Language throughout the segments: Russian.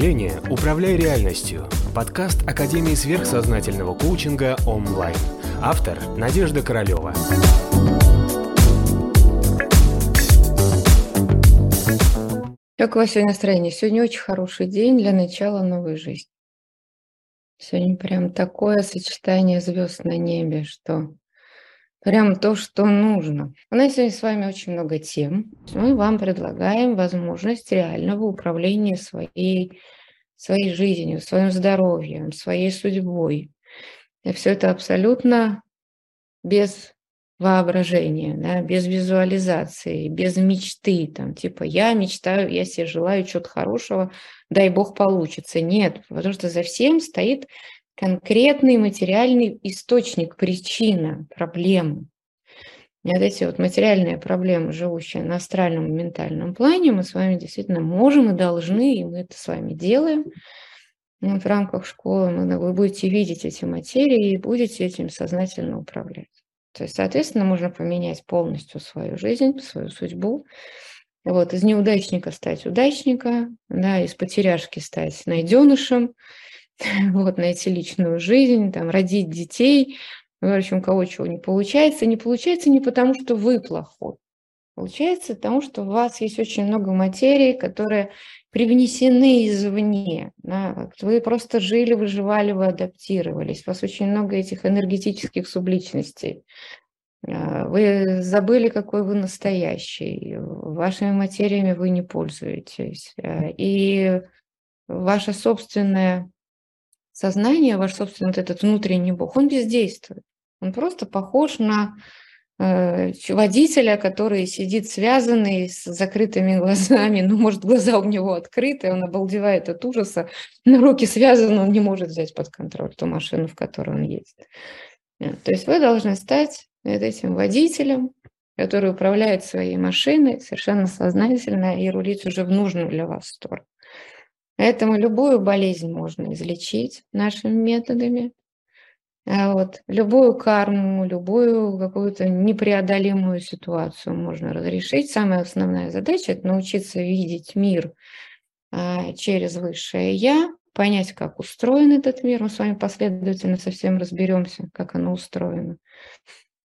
мышления «Управляй реальностью» – подкаст Академии сверхсознательного коучинга онлайн. Автор – Надежда Королева. Как у вас сегодня настроение? Сегодня очень хороший день для начала новой жизни. Сегодня прям такое сочетание звезд на небе, что прям то, что нужно. У нас сегодня с вами очень много тем. Мы вам предлагаем возможность реального управления своей, своей жизнью, своим здоровьем, своей судьбой. И все это абсолютно без воображения, да, без визуализации, без мечты, там, типа, я мечтаю, я себе желаю чего-то хорошего, дай бог получится. Нет, потому что за всем стоит конкретный материальный источник, причина, проблемы. И вот эти вот материальные проблемы, живущие на астральном и ментальном плане, мы с вами действительно можем и должны, и мы это с вами делаем. в рамках школы вы будете видеть эти материи и будете этим сознательно управлять. То есть, соответственно, можно поменять полностью свою жизнь, свою судьбу. Вот, из неудачника стать удачника, да, из потеряшки стать найденышем, вот, найти личную жизнь, там, родить детей. В общем, кого чего не получается. Не получается не потому, что вы плохой. Получается потому, что у вас есть очень много материи, которые привнесены извне. Да? Вы просто жили, выживали, вы адаптировались. У вас очень много этих энергетических субличностей. А, вы забыли, какой вы настоящий. Вашими материями вы не пользуетесь. А, и ваше собственное сознание, ваш собственный вот этот внутренний Бог, он бездействует. Он просто похож на Э, водителя, который сидит связанный с закрытыми глазами, ну, может, глаза у него открыты, он обалдевает от ужаса, на руки связаны, он не может взять под контроль ту машину, в которой он едет. Э, то есть вы должны стать этим водителем, который управляет своей машиной совершенно сознательно и рулить уже в нужную для вас сторону. Поэтому любую болезнь можно излечить нашими методами. А вот. Любую карму, любую какую-то непреодолимую ситуацию можно разрешить. Самая основная задача – это научиться видеть мир а, через высшее «я», понять, как устроен этот мир. Мы с вами последовательно совсем разберемся, как оно устроено.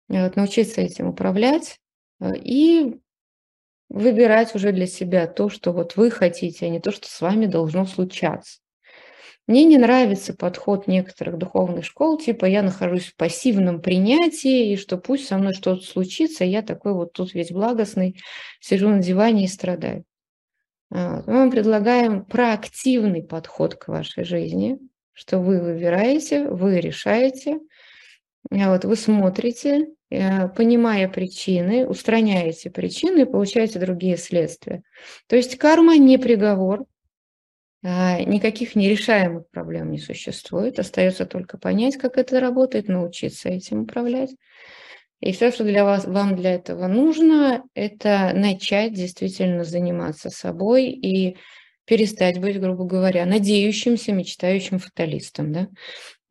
Вот, научиться этим управлять а, и выбирать уже для себя то, что вот вы хотите, а не то, что с вами должно случаться. Мне не нравится подход некоторых духовных школ, типа я нахожусь в пассивном принятии, и что пусть со мной что-то случится, я такой вот тут весь благостный, сижу на диване и страдаю. Мы вам предлагаем проактивный подход к вашей жизни, что вы выбираете, вы решаете, вот вы смотрите, понимая причины, устраняете причины и получаете другие следствия. То есть карма не приговор, а, никаких нерешаемых проблем не существует. Остается только понять, как это работает, научиться этим управлять. И все, что для вас, вам для этого нужно, это начать действительно заниматься собой и перестать быть, грубо говоря, надеющимся, мечтающим фаталистом. Да?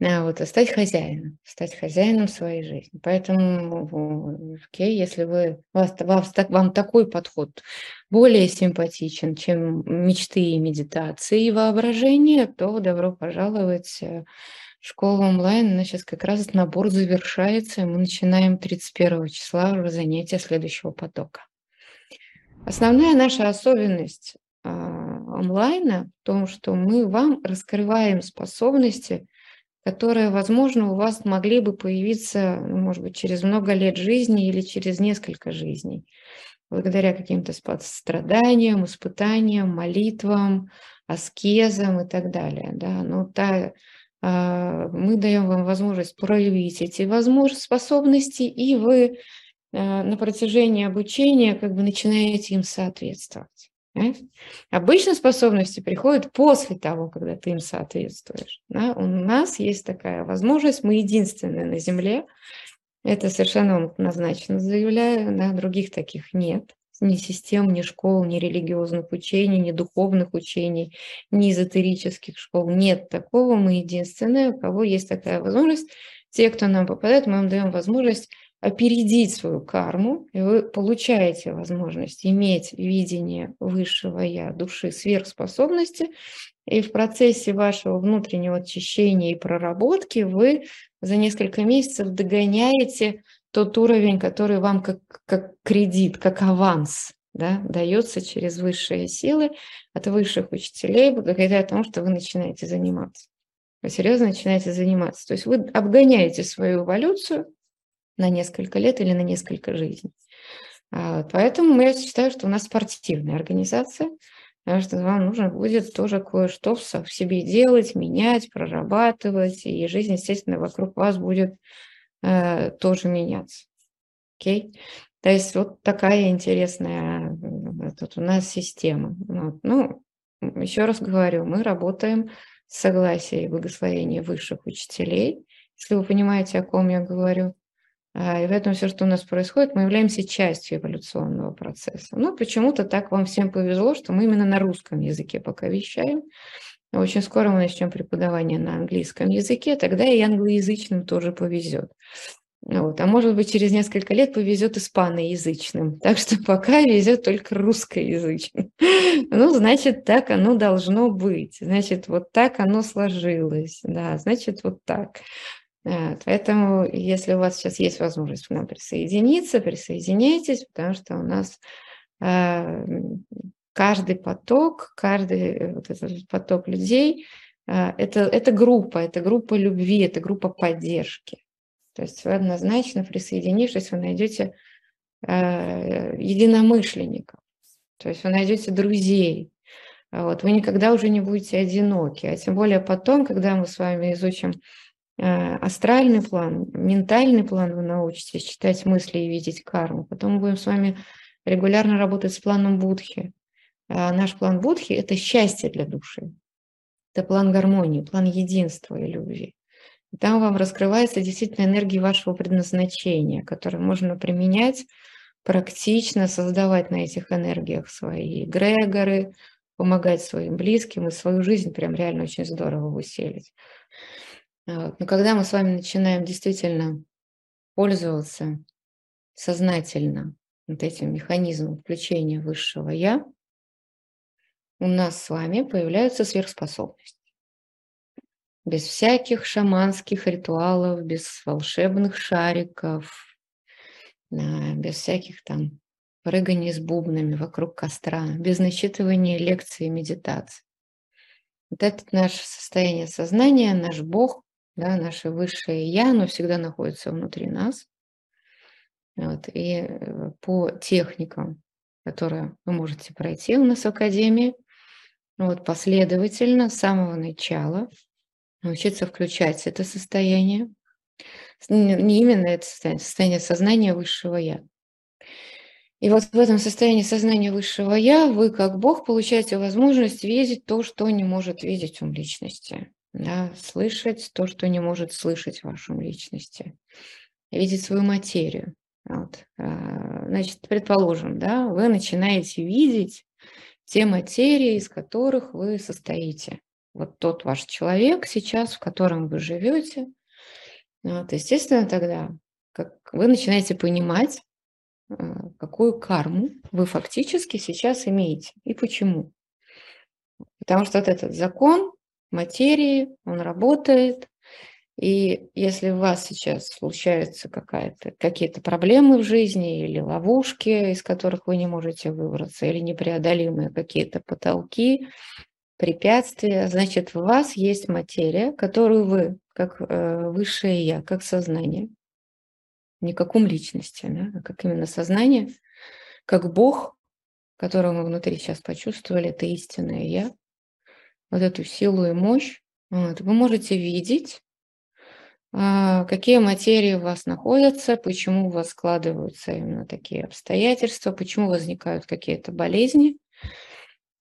А вот, а стать хозяином, стать хозяином своей жизни. Поэтому, окей, если вы, вас, вас, вам такой подход более симпатичен, чем мечты и медитации и воображение, то добро пожаловать в школу онлайн. У нас сейчас как раз набор завершается, и мы начинаем 31 числа уже занятия следующего потока. Основная наша особенность э, онлайна в том, что мы вам раскрываем способности, которые, возможно, у вас могли бы появиться, ну, может быть, через много лет жизни или через несколько жизней, благодаря каким-то страданиям, испытаниям, молитвам, аскезам и так далее. Да? Но та, а, мы даем вам возможность проявить эти возможности, способности, и вы а, на протяжении обучения как бы начинаете им соответствовать. Обычно способности приходят после того, когда ты им соответствуешь. Да? У нас есть такая возможность, мы единственные на Земле, это совершенно однозначно заявляю, да, других таких нет. Ни систем, ни школ, ни религиозных учений, ни духовных учений, ни эзотерических школ. Нет такого, мы единственные, у кого есть такая возможность. Те, кто нам попадает, мы вам даем возможность опередить свою карму, и вы получаете возможность иметь видение высшего я, души, сверхспособности, И в процессе вашего внутреннего очищения и проработки вы за несколько месяцев догоняете тот уровень, который вам как, как кредит, как аванс да, дается через высшие силы от высших учителей благодаря тому, что вы начинаете заниматься. Вы серьезно начинаете заниматься. То есть вы обгоняете свою эволюцию на несколько лет или на несколько жизней. А, поэтому я считаю, что у нас спортивная организация, потому что вам нужно будет тоже кое-что в себе делать, менять, прорабатывать, и жизнь, естественно, вокруг вас будет э, тоже меняться. Окей? То есть вот такая интересная тут у нас система. Вот. Ну, еще раз говорю, мы работаем с согласия и благословения высших учителей, если вы понимаете, о ком я говорю. А, и в этом все, что у нас происходит, мы являемся частью эволюционного процесса. Ну, почему-то так вам всем повезло, что мы именно на русском языке пока вещаем. Очень скоро мы начнем преподавание на английском языке, тогда и англоязычным тоже повезет. Вот. А может быть, через несколько лет повезет испаноязычным. Так что пока везет только русскоязычным. Ну, значит, так оно должно быть. Значит, вот так оно сложилось. Да, значит, вот так. Поэтому, если у вас сейчас есть возможность к нам присоединиться, присоединяйтесь, потому что у нас э, каждый поток, каждый э, вот этот поток людей, э, это, это группа, это группа любви, это группа поддержки. То есть вы однозначно, присоединившись, вы найдете э, единомышленников, то есть вы найдете друзей. Вот, вы никогда уже не будете одиноки, а тем более потом, когда мы с вами изучим астральный план, ментальный план вы научитесь читать мысли и видеть карму. Потом мы будем с вами регулярно работать с планом Будхи. А наш план Будхи – это счастье для души. Это план гармонии, план единства и любви. И там вам раскрывается действительно энергия вашего предназначения, которую можно применять практично, создавать на этих энергиях свои эгрегоры, помогать своим близким и свою жизнь прям реально очень здорово усилить. Но когда мы с вами начинаем действительно пользоваться сознательно вот этим механизмом включения высшего «я», у нас с вами появляются сверхспособности. Без всяких шаманских ритуалов, без волшебных шариков, без всяких там прыганий с бубнами вокруг костра, без начитывания лекций и медитаций. Вот это наше состояние сознания, наш Бог, да, наше высшее я, оно всегда находится внутри нас. Вот, и э, по техникам, которые вы можете пройти у нас в Академии, вот, последовательно с самого начала научиться включать это состояние, не именно это состояние, состояние сознания высшего я. И вот в этом состоянии сознания высшего я вы, как Бог, получаете возможность видеть то, что не может видеть ум личности да, слышать то, что не может слышать в вашем личности, видеть свою материю. Вот. А, значит, предположим, да, вы начинаете видеть те материи, из которых вы состоите. Вот тот ваш человек сейчас, в котором вы живете. Вот, естественно, тогда как вы начинаете понимать, а, какую карму вы фактически сейчас имеете и почему. Потому что вот этот закон материи, он работает. И если у вас сейчас случаются какие-то проблемы в жизни или ловушки, из которых вы не можете выбраться, или непреодолимые какие-то потолки, препятствия, значит, в вас есть материя, которую вы, как э, высшее я, как сознание, не как ум личности, да, а как именно сознание, как Бог, которого мы внутри сейчас почувствовали, это истинное я, вот эту силу и мощь, вот, вы можете видеть, а, какие материи у вас находятся, почему у вас складываются именно такие обстоятельства, почему возникают какие-то болезни.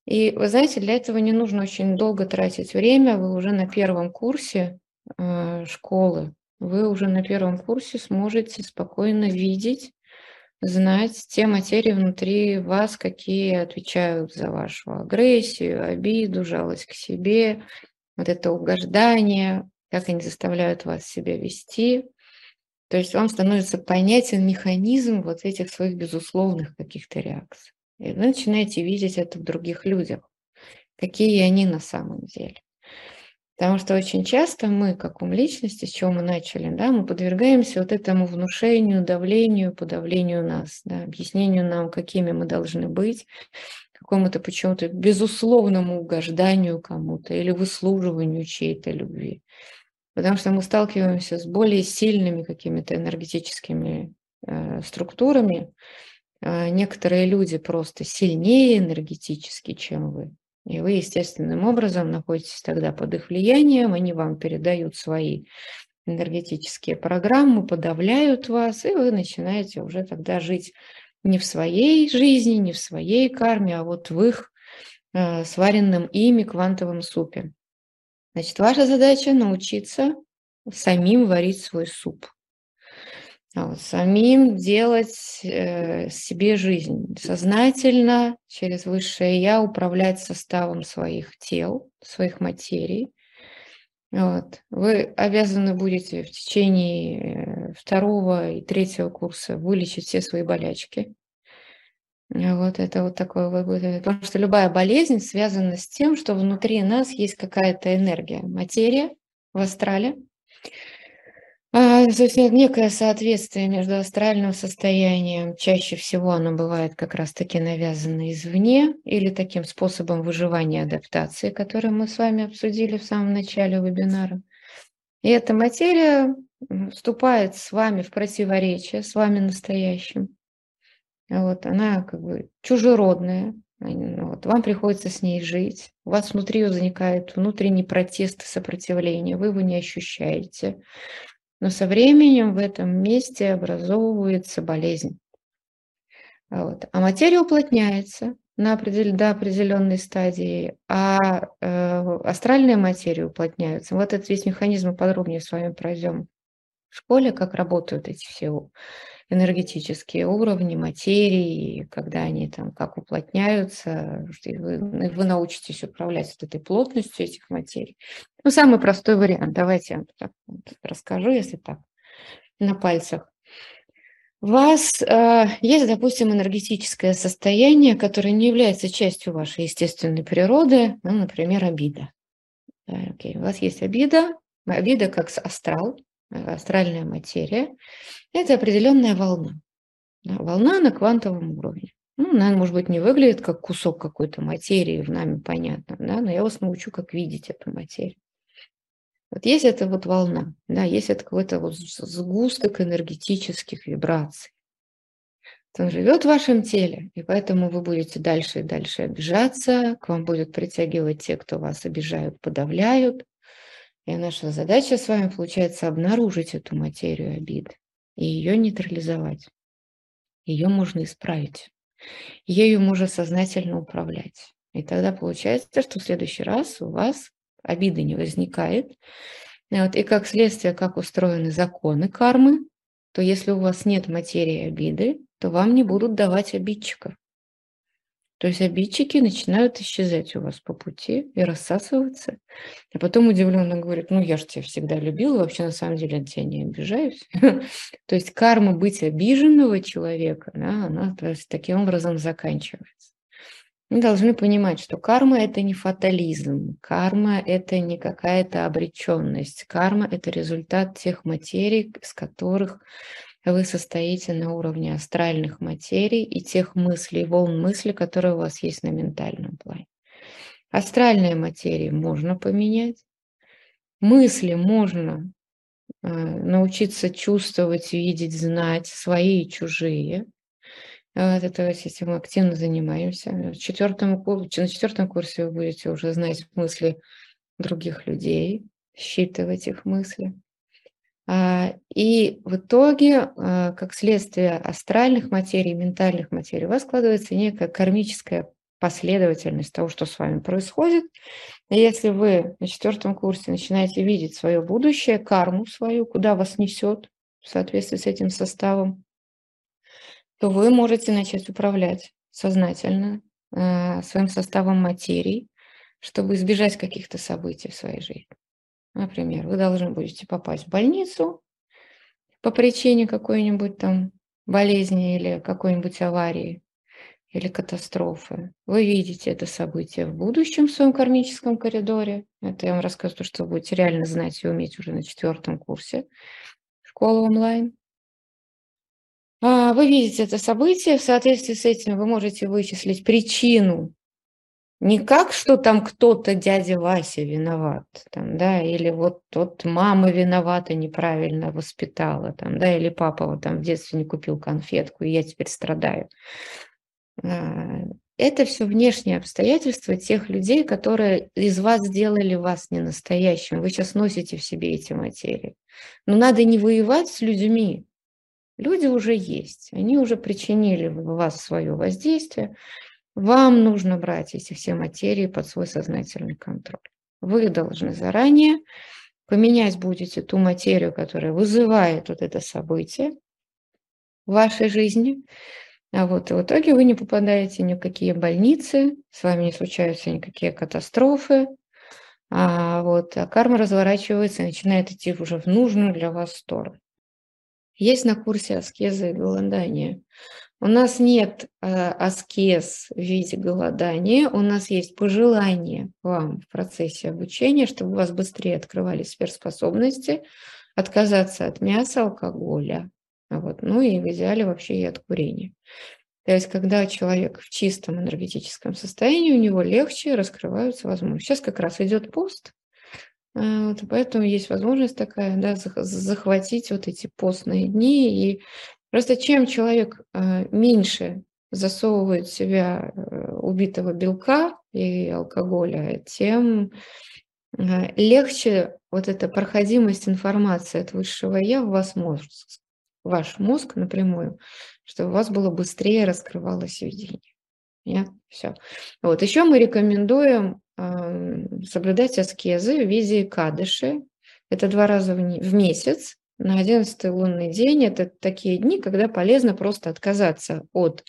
И вы знаете, для этого не нужно очень долго тратить время, вы уже на первом курсе а, школы, вы уже на первом курсе сможете спокойно видеть, знать те материи внутри вас, какие отвечают за вашу агрессию, обиду, жалость к себе, вот это угождание, как они заставляют вас себя вести. То есть вам становится понятен механизм вот этих своих безусловных каких-то реакций. И вы начинаете видеть это в других людях. какие они на самом деле. Потому что очень часто мы, как ум личности, с чего мы начали, да, мы подвергаемся вот этому внушению, давлению, подавлению нас, да, объяснению нам, какими мы должны быть, какому-то почему-то безусловному угожданию кому-то или выслуживанию чьей-то любви. Потому что мы сталкиваемся с более сильными какими-то энергетическими э, структурами. Э, некоторые люди просто сильнее энергетически, чем вы. И вы естественным образом находитесь тогда под их влиянием, они вам передают свои энергетические программы, подавляют вас, и вы начинаете уже тогда жить не в своей жизни, не в своей карме, а вот в их э, сваренном ими квантовом супе. Значит, ваша задача научиться самим варить свой суп. А вот, самим делать э, себе жизнь, сознательно через высшее я управлять составом своих тел, своих материй. Вот. Вы обязаны будете в течение э, второго и третьего курса вылечить все свои болячки. Вот это вот такое, потому что любая болезнь связана с тем, что внутри нас есть какая-то энергия, материя в астрале, то есть некое соответствие между астральным состоянием, чаще всего оно бывает как раз-таки навязано извне или таким способом выживания адаптации, который мы с вами обсудили в самом начале вебинара. И эта материя вступает с вами в противоречие, с вами настоящим. Вот, она как бы чужеродная, ну вот, вам приходится с ней жить, у вас внутри возникает внутренний протест и сопротивление, вы его не ощущаете. Но со временем в этом месте образовывается болезнь. Вот. А материя уплотняется на определен, до определенной стадии, а э, астральная материя уплотняется. Вот этот весь механизм мы подробнее с вами пройдем в школе, как работают эти все энергетические уровни материи, когда они там как уплотняются, вы, вы научитесь управлять вот этой плотностью этих материй. Ну, самый простой вариант, давайте я так вот расскажу, если так, на пальцах. У вас э, есть, допустим, энергетическое состояние, которое не является частью вашей естественной природы, ну, например, обида. Да, окей. У вас есть обида, обида как астрал, астральная материя, это определенная волна. волна на квантовом уровне. Ну, она, может быть, не выглядит как кусок какой-то материи, в нами понятно, да, но я вас научу, как видеть эту материю. Вот есть эта вот волна, да, есть это какой-то вот сгусток энергетических вибраций. Он живет в вашем теле, и поэтому вы будете дальше и дальше обижаться, к вам будут притягивать те, кто вас обижают, подавляют, и наша задача с вами получается обнаружить эту материю обиды и ее нейтрализовать. Ее можно исправить. Ею можно сознательно управлять. И тогда получается, что в следующий раз у вас обиды не возникает. И, вот, и как следствие, как устроены законы кармы, то если у вас нет материи обиды, то вам не будут давать обидчиков. То есть обидчики начинают исчезать у вас по пути и рассасываться. А потом удивленно говорит, ну я же тебя всегда любила, вообще на самом деле от тебя не обижаюсь. То есть карма быть обиженного человека, да, она таким образом заканчивается. Мы должны понимать, что карма – это не фатализм, карма – это не какая-то обреченность, карма – это результат тех материй, с которых вы состоите на уровне астральных материй и тех мыслей, волн мысли, которые у вас есть на ментальном плане. Астральные материи можно поменять, мысли можно э, научиться чувствовать, видеть, знать свои и чужие. Вот это этим мы активно занимаемся. В четвертом, на четвертом курсе вы будете уже знать мысли других людей, считывать их мысли. А, и в итоге, а, как следствие астральных материй, ментальных материй, у вас складывается некая кармическая последовательность того, что с вами происходит. И если вы на четвертом курсе начинаете видеть свое будущее, карму свою, куда вас несет в соответствии с этим составом, то вы можете начать управлять сознательно э, своим составом материи, чтобы избежать каких-то событий в своей жизни. Например, вы должны будете попасть в больницу по причине какой-нибудь там болезни или какой-нибудь аварии. или катастрофы. Вы видите это событие в будущем в своем кармическом коридоре. Это я вам рассказываю, то, что вы будете реально знать и уметь уже на четвертом курсе школы онлайн. А, вы видите это событие, в соответствии с этим вы можете вычислить причину не как, что там кто-то, дядя Вася, виноват, там, да, или вот тот мама виновата, неправильно воспитала, там, да, или папа вот там в детстве не купил конфетку, и я теперь страдаю. А, это все внешние обстоятельства тех людей, которые из вас сделали вас не настоящим. Вы сейчас носите в себе эти материи. Но надо не воевать с людьми. Люди уже есть, они уже причинили в вас свое воздействие. Вам нужно брать эти все материи под свой сознательный контроль. Вы должны заранее поменять будете ту материю, которая вызывает вот это событие в вашей жизни. А вот и в итоге вы не попадаете ни в какие больницы, с вами не случаются никакие катастрофы, а вот а карма разворачивается и начинает идти уже в нужную для вас сторону. Есть на курсе аскеза и голодания у нас нет э, аскез в виде голодания, у нас есть пожелание вам в процессе обучения, чтобы у вас быстрее открывались сверхспособности, отказаться от мяса, алкоголя, вот, ну и в идеале вообще и от курения. То есть, когда человек в чистом энергетическом состоянии, у него легче раскрываются возможности. Сейчас как раз идет пост, э, вот, поэтому есть возможность такая, да, захватить вот эти постные дни и Просто чем человек э, меньше засовывает в себя э, убитого белка и алкоголя, тем э, легче вот эта проходимость информации от высшего я в вас мозг, ваш мозг напрямую, чтобы у вас было быстрее раскрывалось видение. Нет? Все. Вот. Еще мы рекомендуем э, соблюдать аскезы в виде кадыши. Это два раза в, в месяц на 11 лунный день это такие дни, когда полезно просто отказаться от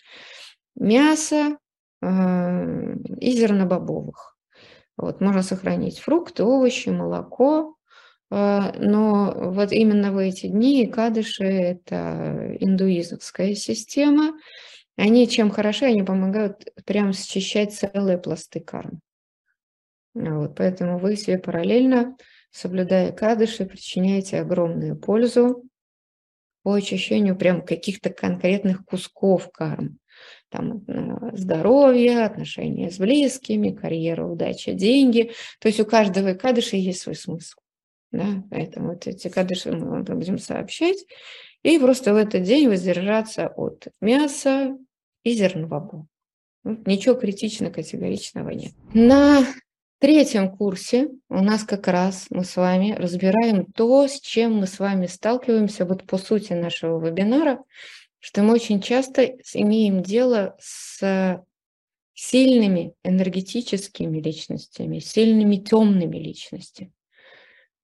мяса э, и зернобобовых. Вот, можно сохранить фрукты, овощи, молоко, э, но вот именно в эти дни кадыши – это индуизмская система. Они чем хороши, они помогают прям счищать целые пласты кармы. Вот, поэтому вы себе параллельно соблюдая кадыши, причиняете огромную пользу по ощущению прям каких-то конкретных кусков карм. Там э, здоровье, отношения с близкими, карьера, удача, деньги. То есть у каждого кадыша есть свой смысл. Да? Поэтому вот эти кадыши мы вам будем сообщать. И просто в этот день воздержаться от мяса и зернового. Ничего критично категоричного нет. На третьем курсе у нас как раз мы с вами разбираем то, с чем мы с вами сталкиваемся вот по сути нашего вебинара, что мы очень часто имеем дело с сильными энергетическими личностями, сильными темными личностями.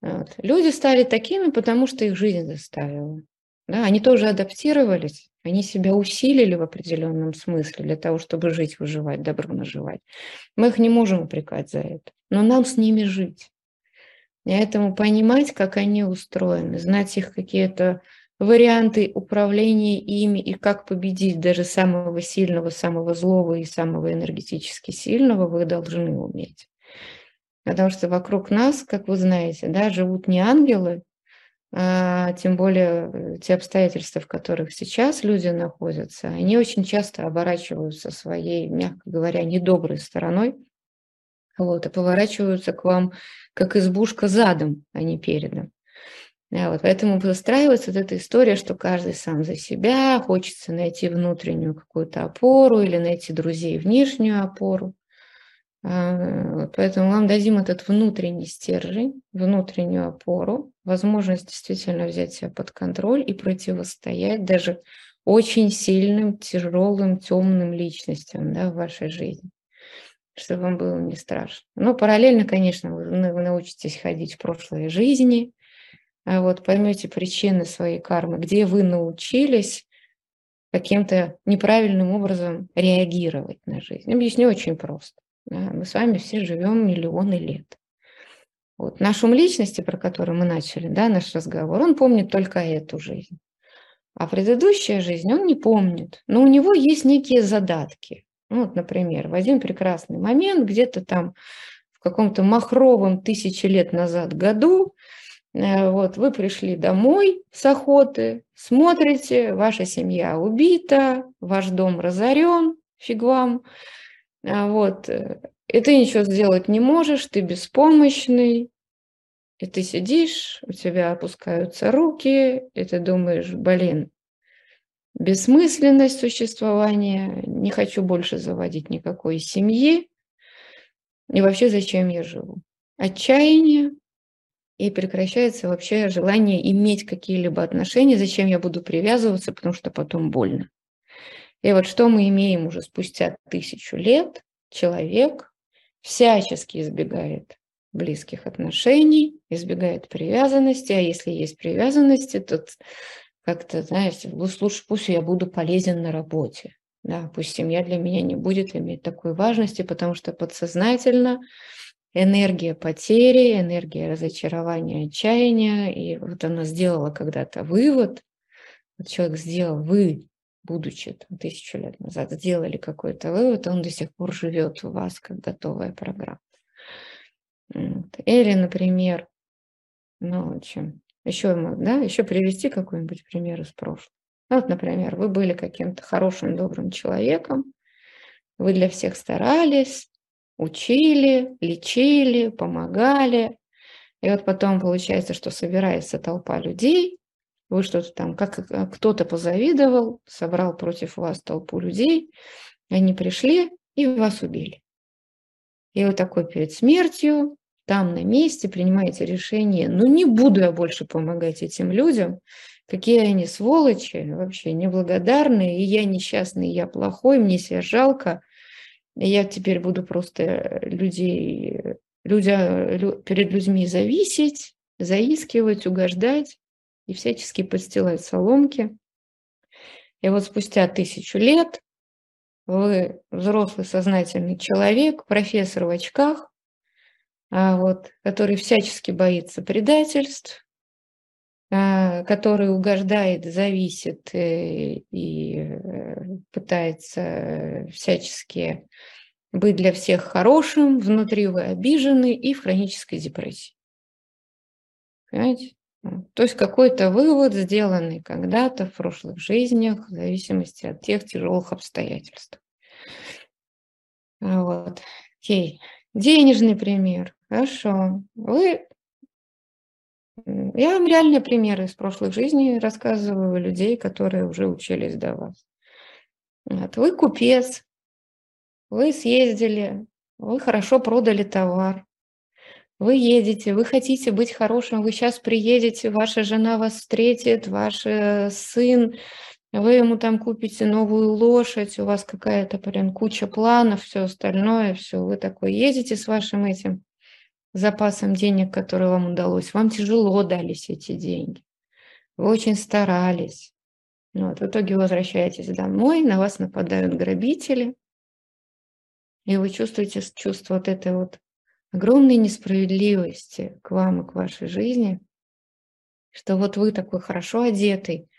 Вот. Люди стали такими, потому что их жизнь заставила. Да, они тоже адаптировались, они себя усилили в определенном смысле для того, чтобы жить, выживать, добро наживать. Мы их не можем упрекать за это, но нам с ними жить. Поэтому понимать, как они устроены, знать их какие-то варианты управления ими и как победить даже самого сильного, самого злого и самого энергетически сильного, вы должны уметь. Потому что вокруг нас, как вы знаете, да, живут не ангелы, тем более э, те обстоятельства, в которых сейчас люди находятся, они очень часто оборачиваются своей, мягко говоря, недоброй стороной, вот, и поворачиваются к вам как избушка задом, а не передом. Да, вот, поэтому выстраивается вот эта история, что каждый сам за себя, хочется найти внутреннюю какую-то опору или найти друзей внешнюю опору. А, поэтому вам дадим этот внутренний стержень, внутреннюю опору, возможность действительно взять себя под контроль и противостоять даже очень сильным, тяжелым, темным личностям да, в вашей жизни, чтобы вам было не страшно. Но параллельно, конечно, вы, вы научитесь ходить в прошлые жизни, а вот поймете причины своей кармы, где вы научились каким-то неправильным образом реагировать на жизнь. Объясню очень просто. Да, мы с вами все живем миллионы лет. Вот. Наш ум личности, про который мы начали, да, наш разговор, он помнит только эту жизнь. А предыдущая жизнь он не помнит. Но у него есть некие задатки. Ну, вот, например, в один прекрасный момент, где-то там в каком-то махровом тысячи лет назад году, э, вот вы пришли домой с охоты, смотрите, ваша семья убита, ваш дом разорен, фиг вам, а вот, э, и ты ничего сделать не можешь, ты беспомощный, и ты сидишь, у тебя опускаются руки, и ты думаешь, блин, бессмысленность существования, не хочу больше заводить никакой семьи, и вообще зачем я живу? Отчаяние, и прекращается вообще желание иметь какие-либо отношения, зачем я буду привязываться, потому что потом больно. И вот что мы имеем уже спустя тысячу лет, человек всячески избегает близких отношений, избегает привязанности, а если есть привязанности, то как-то, знаете, лучше пусть я буду полезен на работе. Да, пусть семья для меня не будет иметь такой важности, потому что подсознательно энергия потери, энергия разочарования, отчаяния, и вот она сделала когда-то вывод, вот человек сделал, вы, будучи там, тысячу лет назад, сделали какой-то вывод, он до сих пор живет у вас как готовая программа. Или, например, ну, чем еще, да, еще привести какой-нибудь пример из прошлого. Ну, вот, например, вы были каким-то хорошим, добрым человеком, вы для всех старались, учили, лечили, помогали. И вот потом получается, что собирается толпа людей, вы что-то там, как э, кто-то позавидовал, собрал против вас толпу людей, они пришли и вас убили. И вот такой перед смертью там на месте принимаете решение, ну не буду я больше помогать этим людям, какие они сволочи, вообще неблагодарные, и я несчастный, и я плохой, мне себя жалко, я теперь буду просто людей, людя, перед людьми зависеть, заискивать, угождать и всячески подстилать соломки. И вот спустя тысячу лет вы взрослый сознательный человек, профессор в очках, вот, который всячески боится предательств, а, который угождает, зависит э, и э, пытается всячески быть для всех хорошим, внутри вы обижены и в хронической депрессии. Понимаете? То есть какой-то вывод, сделанный когда-то в прошлых жизнях, в зависимости от тех тяжелых обстоятельств. Вот. Окей. Денежный пример. Хорошо. Вы... Я вам реальные примеры из прошлых жизней рассказываю, людей, которые уже учились до вас. Вот. Вы купец, вы съездили, вы хорошо продали товар, вы едете, вы хотите быть хорошим, вы сейчас приедете, ваша жена вас встретит, ваш э, сын вы ему там купите новую лошадь, у вас какая-то прям куча планов, все остальное, все, вы такой едете с вашим этим запасом денег, который вам удалось. Вам тяжело дались эти деньги. Вы очень старались. Вот, в итоге возвращаетесь домой, на вас нападают грабители, и вы чувствуете чувство вот этой вот огромной несправедливости к вам и к вашей жизни, что вот вы такой хорошо одетый,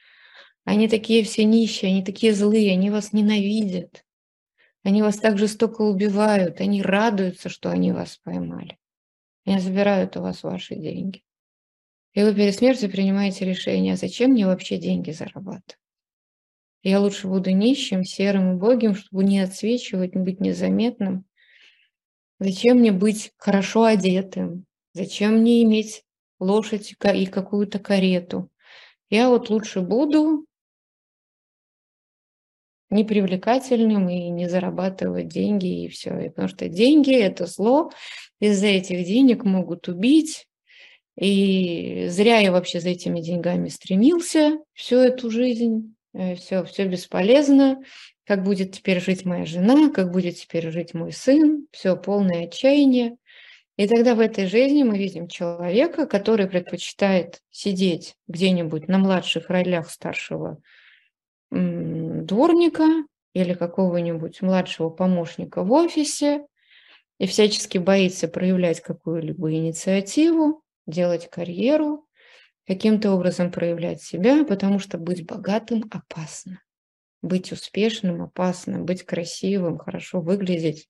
они такие все нищие, они такие злые, они вас ненавидят. Они вас так жестоко убивают, они радуются, что они вас поймали. Они забирают у вас ваши деньги. И вы перед смертью принимаете решение, а зачем мне вообще деньги зарабатывать? Я лучше буду нищим, серым и убогим, чтобы не отсвечивать, не быть незаметным. Зачем мне быть хорошо одетым? Зачем мне иметь лошадь и какую-то карету? Я вот лучше буду непривлекательным и не зарабатывать деньги и все. И потому что деньги – это зло, из-за этих денег могут убить, и зря я вообще за этими деньгами стремился всю эту жизнь, все, э, все бесполезно, как будет теперь жить моя жена, как будет теперь жить мой сын, все полное отчаяние. И тогда в этой жизни мы видим человека, который предпочитает сидеть где-нибудь на младших ролях старшего дворника или какого-нибудь младшего помощника в офисе и всячески боится проявлять какую-либо инициативу, делать карьеру, каким-то образом проявлять себя, потому что быть богатым опасно. быть успешным опасно, быть красивым, хорошо выглядеть,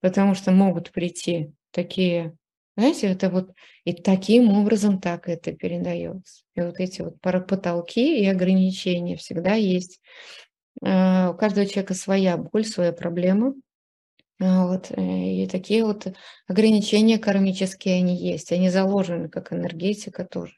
потому что могут прийти такие, знаете, это вот и таким образом так это передается. И вот эти вот потолки и ограничения всегда есть. А, у каждого человека своя боль, своя проблема. А, вот, э, и такие вот ограничения кармические они есть, они заложены как энергетика тоже.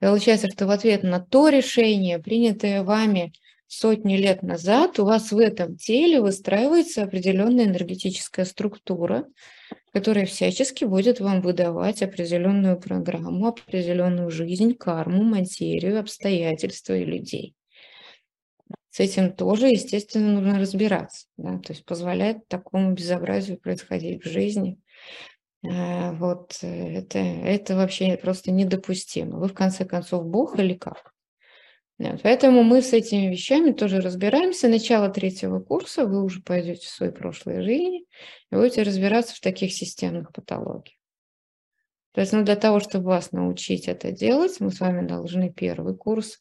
И получается, что в ответ на то решение, принятое вами сотни лет назад, у вас в этом теле выстраивается определенная энергетическая структура, которая всячески будет вам выдавать определенную программу, определенную жизнь, карму, материю, обстоятельства и людей. С этим тоже, естественно, нужно разбираться. Да? То есть позволять такому безобразию происходить в жизни. Э, вот э, это, это вообще просто недопустимо. Вы, в конце концов, Бог или как? Вот, поэтому мы с этими вещами тоже разбираемся. Начало третьего курса вы уже пойдете в свои прошлые жизни и будете разбираться в таких системных патологиях. То есть, ну, для того, чтобы вас научить это делать, мы с вами должны первый курс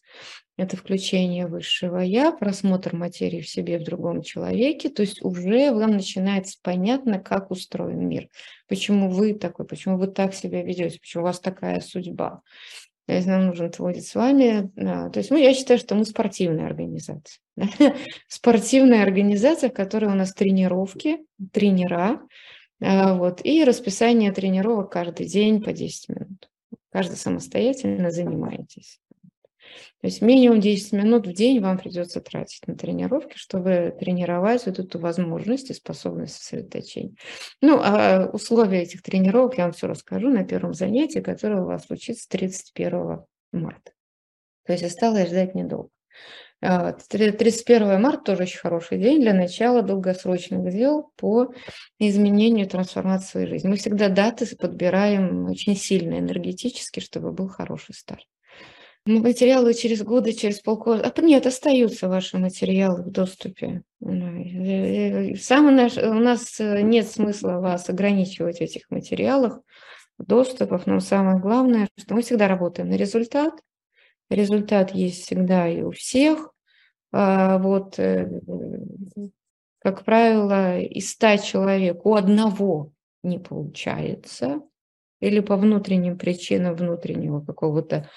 это включение высшего я, просмотр материи в себе, в другом человеке. То есть уже вам начинается понятно, как устроен мир, почему вы такой, почему вы так себя ведете, почему у вас такая судьба. То есть нам нужно будет с вами. То есть ну, я считаю, что мы спортивная организация. Спортивная организация, в которой у нас тренировки, тренера, вот, и расписание тренировок каждый день по 10 минут. Каждый самостоятельно занимаетесь. То есть минимум 10 минут в день вам придется тратить на тренировки, чтобы тренировать вот эту возможность и способность сосредоточения. Ну, а условия этих тренировок я вам все расскажу на первом занятии, которое у вас случится 31 марта. То есть осталось ждать недолго. 31 а, марта тоже очень хороший день для начала долгосрочных дел по изменению трансформации жизни. Мы всегда даты подбираем очень сильно энергетически, чтобы был хороший старт. Материалы через годы, через полгода. А нет, остаются ваши материалы в доступе. Самый наш, у нас э, нет смысла вас ограничивать в этих материалах, доступов, но самое главное, что мы всегда работаем на результат. Результат есть всегда и у всех. А вот, э, как правило, из ста человек у одного не получается, или по внутренним причинам внутреннего какого-то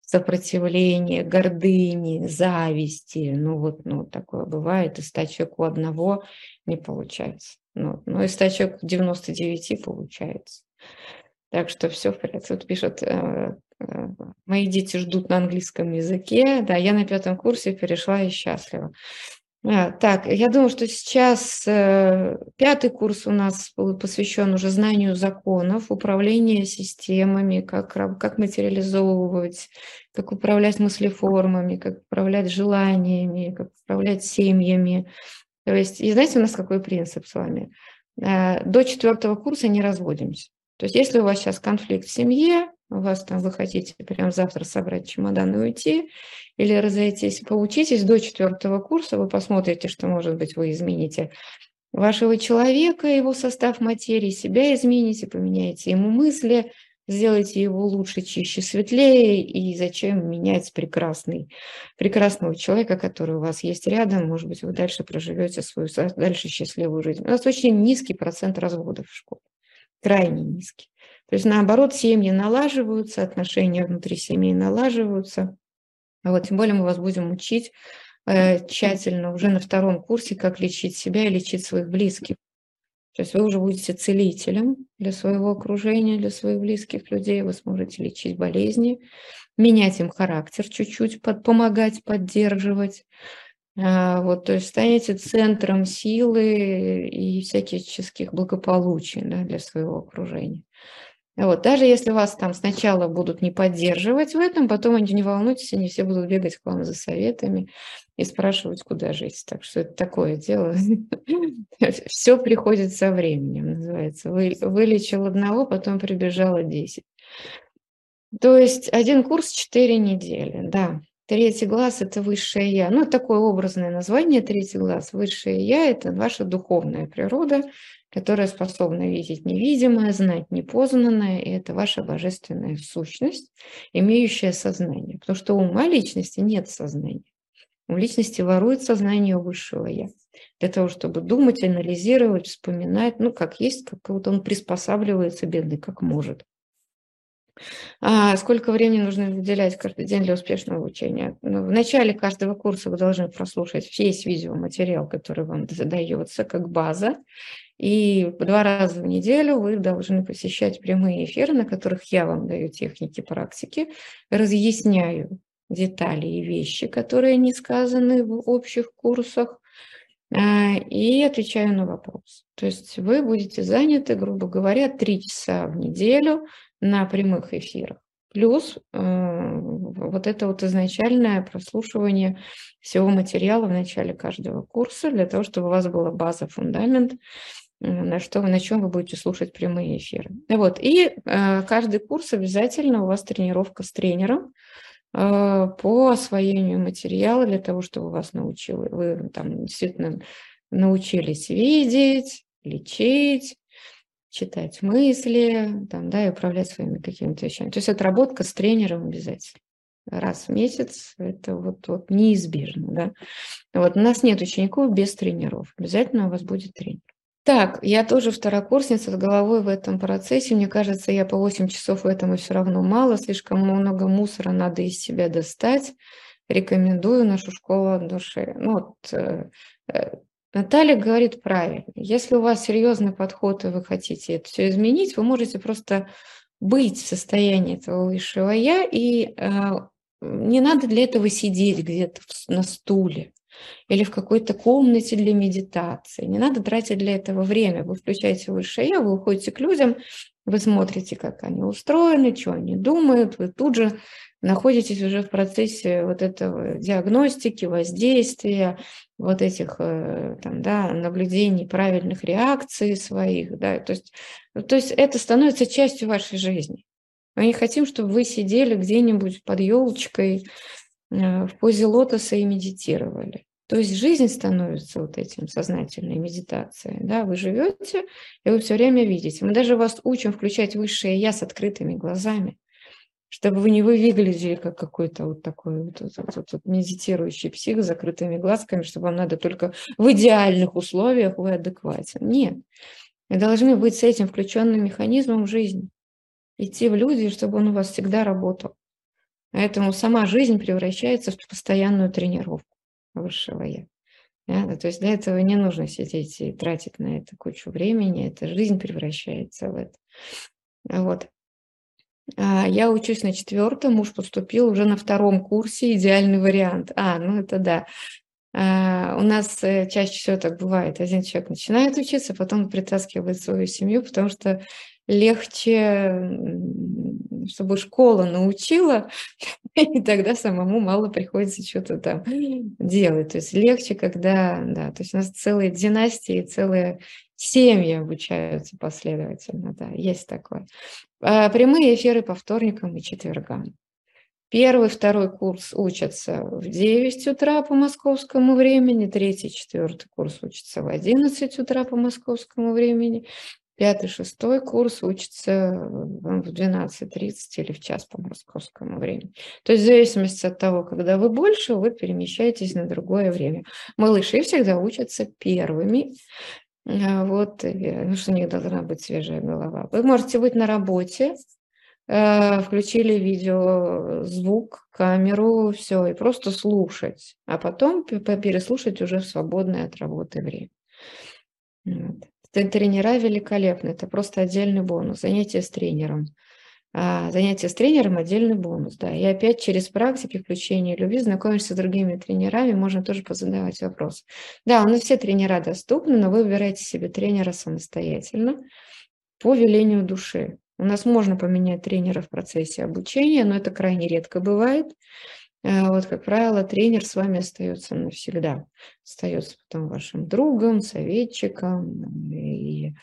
сопротивления, гордыни, зависти. Ну вот, ну такое бывает. И 100 человек у одного не получается. Ну, ну и 100 человек у 99 получается. Так что все в порядке. Вот пишут, э, э, мои дети ждут на английском языке. Да, я на пятом курсе перешла и счастлива. А, так, я думаю, что сейчас э, пятый курс у нас посвящен уже знанию законов, управлению системами, как, как материализовывать, как управлять мыслеформами, как управлять желаниями, как управлять семьями. То есть, и знаете, у нас какой принцип с вами? До четвертого курса не разводимся. То есть, если у вас сейчас конфликт в семье, у вас там вы хотите прямо завтра собрать чемодан и уйти, или разойтись, поучитесь до четвертого курса, вы посмотрите, что, может быть, вы измените вашего человека, его состав материи, себя измените, поменяете ему мысли, сделайте его лучше, чище, светлее, и зачем менять прекрасный, прекрасного человека, который у вас есть рядом, может быть, вы дальше проживете свою дальше счастливую жизнь. У нас очень низкий процент разводов в школе, крайне низкий. То есть, наоборот, семьи налаживаются, отношения внутри семьи налаживаются. Вот тем более мы вас будем учить э, тщательно уже на втором курсе, как лечить себя и лечить своих близких. То есть вы уже будете целителем для своего окружения, для своих близких людей, вы сможете лечить болезни, менять им характер чуть-чуть, под, помогать, поддерживать. А, вот, то есть станете центром силы и всяческих благополучий да, для своего окружения. Вот, даже если вас там сначала будут не поддерживать в этом, потом они не волнуйтесь, они все будут бегать к вам за советами и спрашивать, куда жить. Так что это такое дело. Все приходит со временем, называется. Вы, вылечил одного, потом прибежало 10. То есть один курс 4 недели, да. Третий глаз – это высшее я. Ну, такое образное название третий глаз. Высшее я – это ваша духовная природа, которая способна видеть невидимое, знать непознанное, и это ваша божественная сущность, имеющая сознание. Потому что ума личности нет сознания. У личности ворует сознание высшего я. Для того, чтобы думать, анализировать, вспоминать, ну, как есть, как вот он приспосабливается, бедный, как может. А сколько времени нужно выделять каждый день для успешного обучения? Ну, в начале каждого курса вы должны прослушать весь видеоматериал, который вам задается как база. И два раза в неделю вы должны посещать прямые эфиры, на которых я вам даю техники практики, разъясняю детали и вещи, которые не сказаны в общих курсах, и отвечаю на вопрос. То есть вы будете заняты, грубо говоря, три часа в неделю на прямых эфирах. Плюс э, вот это вот изначальное прослушивание всего материала в начале каждого курса, для того, чтобы у вас была база, фундамент, э, на, что, на чем вы будете слушать прямые эфиры. Вот. И э, каждый курс обязательно у вас тренировка с тренером, по освоению материала для того, чтобы вас научил, вы там действительно научились видеть, лечить, читать мысли, там, да, и управлять своими какими-то вещами. То есть отработка с тренером обязательно. Раз в месяц это вот, вот неизбежно, да. Вот у нас нет учеников без тренеров. Обязательно у вас будет тренер. Так, я тоже второкурсница с головой в этом процессе. Мне кажется, я по 8 часов в этом и все равно мало. Слишком много мусора надо из себя достать. Рекомендую нашу школу от души. Ну, вот, э, э, Наталья говорит правильно. Если у вас серьезный подход, и вы хотите это все изменить, вы можете просто быть в состоянии этого высшего я, и э, не надо для этого сидеть где-то на стуле или в какой-то комнате для медитации. Не надо тратить для этого время. Вы включаете высшее я, вы уходите к людям, вы смотрите, как они устроены, что они думают, вы тут же находитесь уже в процессе вот этого диагностики, воздействия, вот этих э, там, да, наблюдений правильных реакций своих. Да, то, есть, то есть это становится частью вашей жизни. Мы не хотим, чтобы вы сидели где-нибудь под елочкой в позе лотоса и медитировали. То есть жизнь становится вот этим сознательной медитацией. Да? Вы живете, и вы все время видите. Мы даже вас учим включать высшее я с открытыми глазами чтобы вы не вы выглядели как какой-то вот такой вот, вот, вот, вот медитирующий псих с закрытыми глазками, чтобы вам надо только в идеальных условиях вы адекватен. Нет. Вы должны быть с этим включенным механизмом в жизни. Идти в люди, чтобы он у вас всегда работал. Поэтому сама жизнь превращается в постоянную тренировку высшего я. Да? То есть для этого не нужно сидеть и тратить на это кучу времени. Эта жизнь превращается в это. Вот. А, я учусь на четвертом, муж поступил уже на втором курсе, идеальный вариант. А, ну это да. А, у нас э, чаще всего так бывает. Один человек начинает учиться, потом притаскивает свою семью, потому что легче, чтобы школа научила, и тогда самому мало приходится что-то там делать. То есть легче, когда, да, то есть у нас целые династии, целые семьи обучаются последовательно, да, есть такое. А, прямые эфиры по вторникам и четвергам. Первый, второй курс учатся в 9 утра по московскому времени, третий, четвертый курс учатся в 11 утра по московскому времени, пятый, шестой курс учится в 12.30 или в час по московскому времени. То есть в зависимости от того, когда вы больше, вы перемещаетесь на другое время. Малыши всегда учатся первыми, а, вот, ну что у них должна быть свежая голова. Вы можете быть на работе, э, включили видео, звук, камеру, все, и просто слушать, а потом переслушать уже в свободное от работы время. Вот. Тренера великолепны, это просто отдельный бонус. Занятие с тренером. А, занятие с тренером – отдельный бонус, да. И опять через практики, включение любви, знакомишься с другими тренерами, можно тоже позадавать вопросы. Да, у нас все тренера доступны, но вы выбираете себе тренера самостоятельно по велению души. У нас можно поменять тренера в процессе обучения, но это крайне редко бывает. А, вот, как правило, тренер с вами остается навсегда. Остается потом вашим другом, советчиком и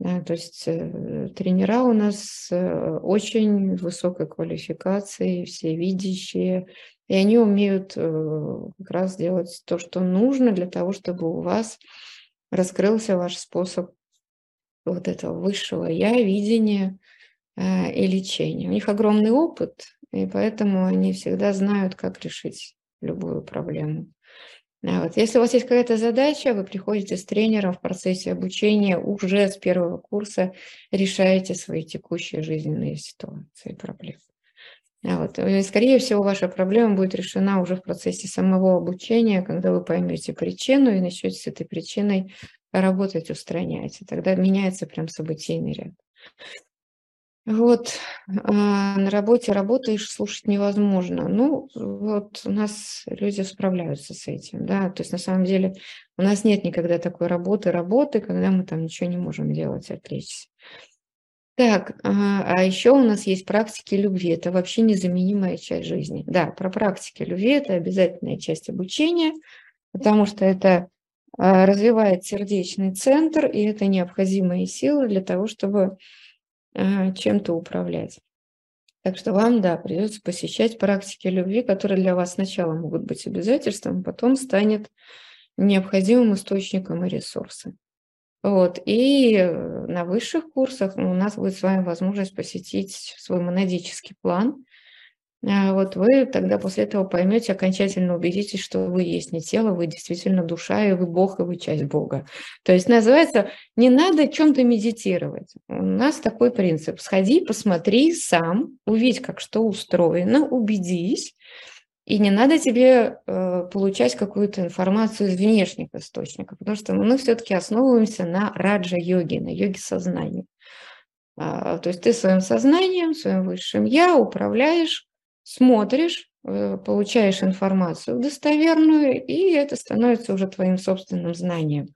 да, то есть э, тренера у нас э, очень высокой квалификации, все видящие, и они умеют э, как раз делать то, что нужно для того, чтобы у вас раскрылся ваш способ вот этого высшего я, видения э, и лечения. У них огромный опыт, и поэтому они всегда знают, как решить любую проблему. А вот. Если у вас есть какая-то задача, вы приходите с тренером в процессе обучения, уже с первого курса решаете свои текущие жизненные ситуации проблемы. А вот. И, скорее всего, ваша проблема будет решена уже в процессе самого обучения, когда вы поймете причину и начнете с этой причиной работать, устранять. И тогда меняется прям событийный ряд. Вот, а, на работе работаешь, слушать невозможно. Ну, вот у нас люди справляются с этим, да. То есть на самом деле у нас нет никогда такой работы, работы, когда мы там ничего не можем делать, отвлечься. Так, а, а еще у нас есть практики любви. Это вообще незаменимая часть жизни. Да, про практики любви это обязательная часть обучения, потому что это а, развивает сердечный центр, и это необходимые силы для того, чтобы чем-то управлять. Так что вам, да, придется посещать практики любви, которые для вас сначала могут быть обязательством, потом станет необходимым источником и ресурсом. Вот. И э, на высших курсах у нас будет с вами возможность посетить свой монадический план, а вот вы тогда после этого поймете, окончательно убедитесь, что вы есть не тело, вы действительно душа, и вы Бог, и вы часть Бога. То есть называется, не надо чем-то медитировать. У нас такой принцип. Сходи, посмотри сам, увидь, как что устроено, убедись, и не надо тебе э, получать какую-то информацию из внешних источников, потому что мы все-таки основываемся на раджа-йоге, на йоге сознания. А, то есть ты своим сознанием, своим высшим я управляешь смотришь, э, получаешь информацию достоверную, и это становится уже твоим собственным знанием.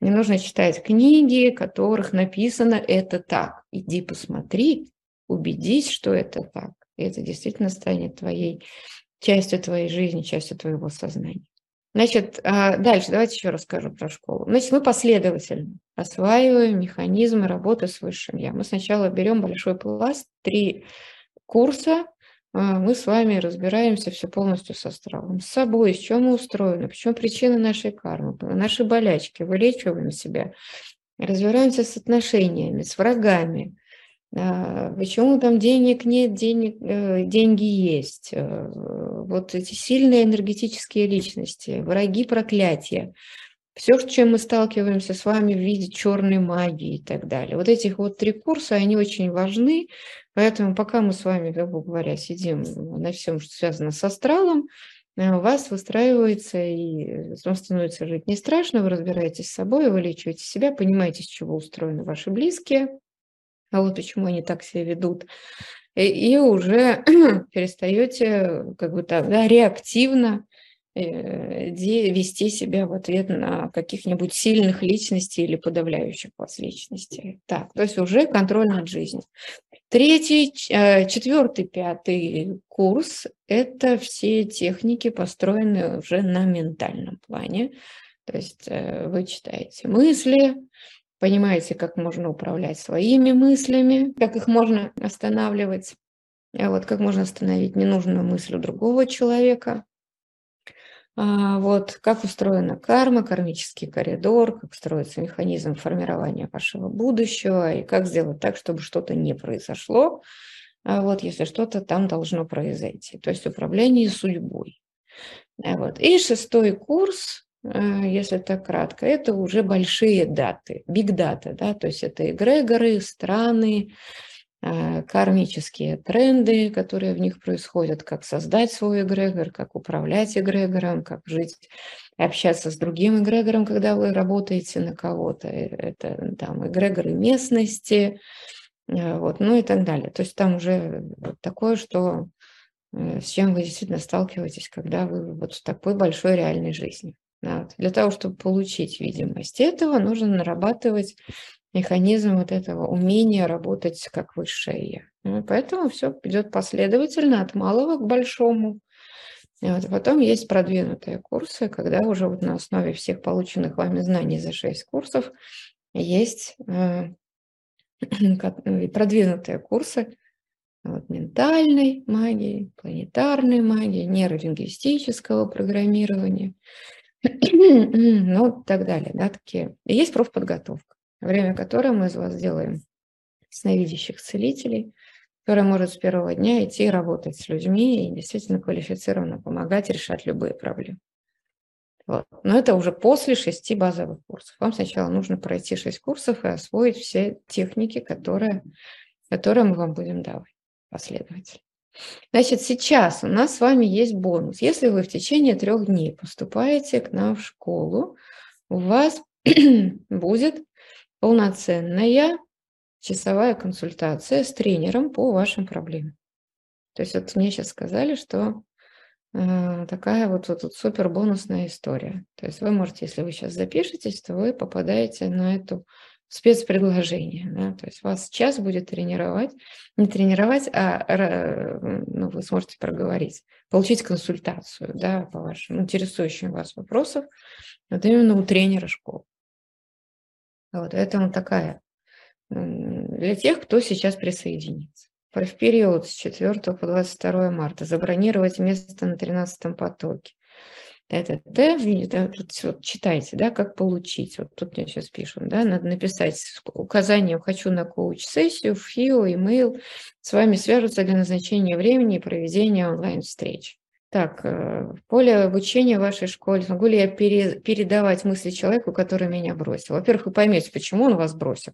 Не нужно читать книги, в которых написано «это так». Иди посмотри, убедись, что это так. И это действительно станет твоей частью твоей жизни, частью твоего сознания. Значит, а, дальше давайте еще расскажу про школу. Значит, мы последовательно осваиваем механизмы работы с высшим я. Мы сначала берем большой пласт, три курса, мы с вами разбираемся все полностью с астралом, с собой, с чем мы устроены, почему причины нашей кармы, наши болячки, вылечиваем себя, разбираемся с отношениями, с врагами, а, почему там денег нет, денег, э, деньги есть, э, вот эти сильные энергетические личности, враги проклятия, все, с чем мы сталкиваемся с вами в виде черной магии и так далее. Вот этих вот три курса, они очень важны, поэтому пока мы с вами, грубо говоря, сидим на всем, что связано с астралом, э, у вас выстраивается и вам становится жить не страшно, вы разбираетесь с собой, вылечиваете себя, понимаете, с чего устроены ваши близкие, а вот почему они так себя ведут, и, и уже перестаете как бы так, да, реактивно Э, вести себя в ответ на каких-нибудь сильных личностей или подавляющих вас личностей. Так, то есть уже контроль над жизнью. Третий, э, четвертый, пятый курс – это все техники, построенные уже на ментальном плане. То есть э, вы читаете мысли, понимаете, как можно управлять своими мыслями, как их можно останавливать, вот как можно остановить ненужную мысль у другого человека, вот, как устроена карма, кармический коридор, как строится механизм формирования вашего будущего и как сделать так, чтобы что-то не произошло, а вот, если что-то там должно произойти. То есть управление судьбой. А вот. И шестой курс, если так кратко, это уже большие даты, биг дата, да, то есть это эгрегоры, страны, Э, кармические тренды, которые в них происходят, как создать свой эгрегор, как управлять эгрегором, как жить, общаться с другим эгрегором, когда вы работаете на кого-то. Э, это там эгрегоры местности, э, вот, ну и так далее. То есть там уже такое, что с чем вы действительно сталкиваетесь, когда вы вот в такой большой реальной жизни. Для того, чтобы получить видимость этого, нужно нарабатывать механизм вот этого умения работать как высшее я. Ну, поэтому все идет последовательно от малого к большому. Вот потом есть продвинутые курсы, когда уже вот на основе всех полученных вами знаний за шесть курсов есть э, продвинутые курсы вот, ментальной магии, планетарной магии, нейролингвистического программирования, ну так далее. Да, такие. Есть профподготовка время которое мы из вас делаем сновидящих целителей, которая может с первого дня идти работать с людьми и действительно квалифицированно помогать решать любые проблемы. Вот. Но это уже после шести базовых курсов. Вам сначала нужно пройти шесть курсов и освоить все техники, которые, которые мы вам будем давать последовательно. Значит, сейчас у нас с вами есть бонус. Если вы в течение трех дней поступаете к нам в школу, у вас будет полноценная часовая консультация с тренером по вашим проблемам. То есть вот мне сейчас сказали, что э, такая вот, вот, вот супер бонусная история. То есть вы можете, если вы сейчас запишетесь, то вы попадаете на эту спецпредложение. Да? То есть вас час будет тренировать, не тренировать, а ну, вы сможете проговорить, получить консультацию да, по вашим интересующим вас вопросам, вот именно у тренера школы. Вот, это такая для тех, кто сейчас присоединится. В период с 4 по 22 марта забронировать место на 13 потоке. Это Т, вот читайте, да, как получить. Вот тут мне сейчас пишут, да, надо написать с указанием «хочу на коуч-сессию», ФИО, имейл. С вами свяжутся для назначения времени и проведения онлайн-встреч. Так, э, поле обучения в вашей школе могу ли я пере, передавать мысли человеку, который меня бросил? Во-первых, вы поймете, почему он вас бросил.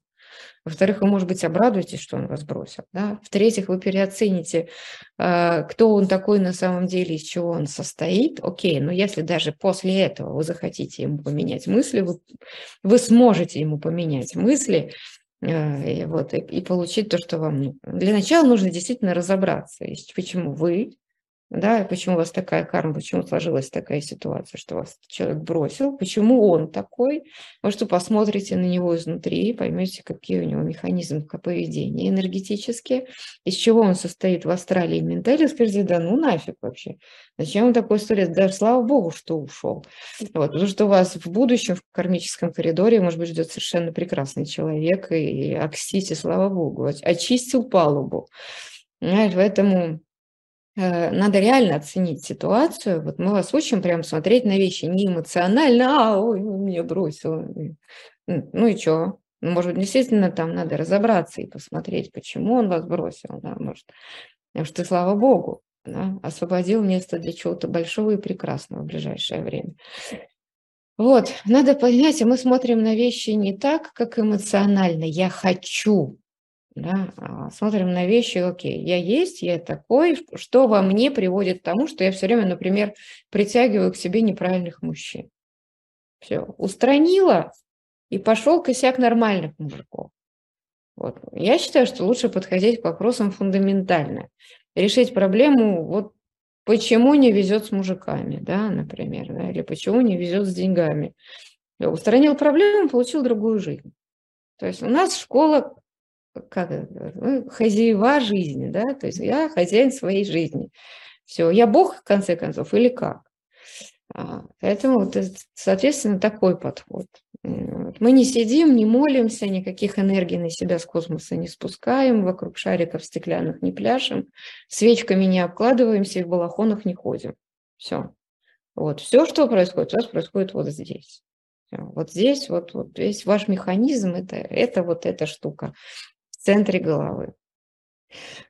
Во-вторых, вы, может быть, обрадуетесь, что он вас бросил. Да? В-третьих, вы переоцените, э, кто он такой на самом деле, из чего он состоит. Окей, но если даже после этого вы захотите ему поменять мысли, вы, вы сможете ему поменять мысли, э, и, вот, и, и получить то, что вам нужно. Для начала нужно действительно разобраться, почему вы да, почему у вас такая карма, почему сложилась такая ситуация, что вас человек бросил, почему он такой, вы что посмотрите на него изнутри и поймете, какие у него механизмы поведения энергетические, из чего он состоит в астрале и ментале, скажите, да ну нафиг вообще, зачем он такой сто лет, да слава богу, что ушел, вот, потому что у вас в будущем в кармическом коридоре, может быть, ждет совершенно прекрасный человек, и окстите, слава богу, очистил палубу, Понимаешь, поэтому надо реально оценить ситуацию. Вот мы вас учим прям смотреть на вещи не эмоционально, а ой, он меня бросил. Ну и что? Ну, может, действительно там надо разобраться и посмотреть, почему он вас бросил. Да? Может, потому что, слава богу, да, освободил место для чего-то большого и прекрасного в ближайшее время. Вот, надо понять, мы смотрим на вещи не так, как эмоционально. Я хочу, да, а, смотрим на вещи, окей, я есть, я такой, что во мне приводит к тому, что я все время, например, притягиваю к себе неправильных мужчин. Все, устранила, и пошел косяк нормальных мужиков. Вот. Я считаю, что лучше подходить к вопросам фундаментально. Решить проблему, вот почему не везет с мужиками, да, например, да, или почему не везет с деньгами. Устранил проблему, получил другую жизнь. То есть у нас школа как ну, хозяева жизни, да, то есть я хозяин своей жизни. Все, я Бог, в конце концов, или как? А, поэтому, вот, соответственно, такой подход. Мы не сидим, не молимся, никаких энергий на себя с космоса не спускаем, вокруг шариков стеклянных не пляшем, свечками не обкладываемся и в балахонах не ходим. Все. Вот, все, что происходит, у вас происходит вот здесь. Вот здесь, вот, вот весь ваш механизм, это, это вот эта штука в центре головы.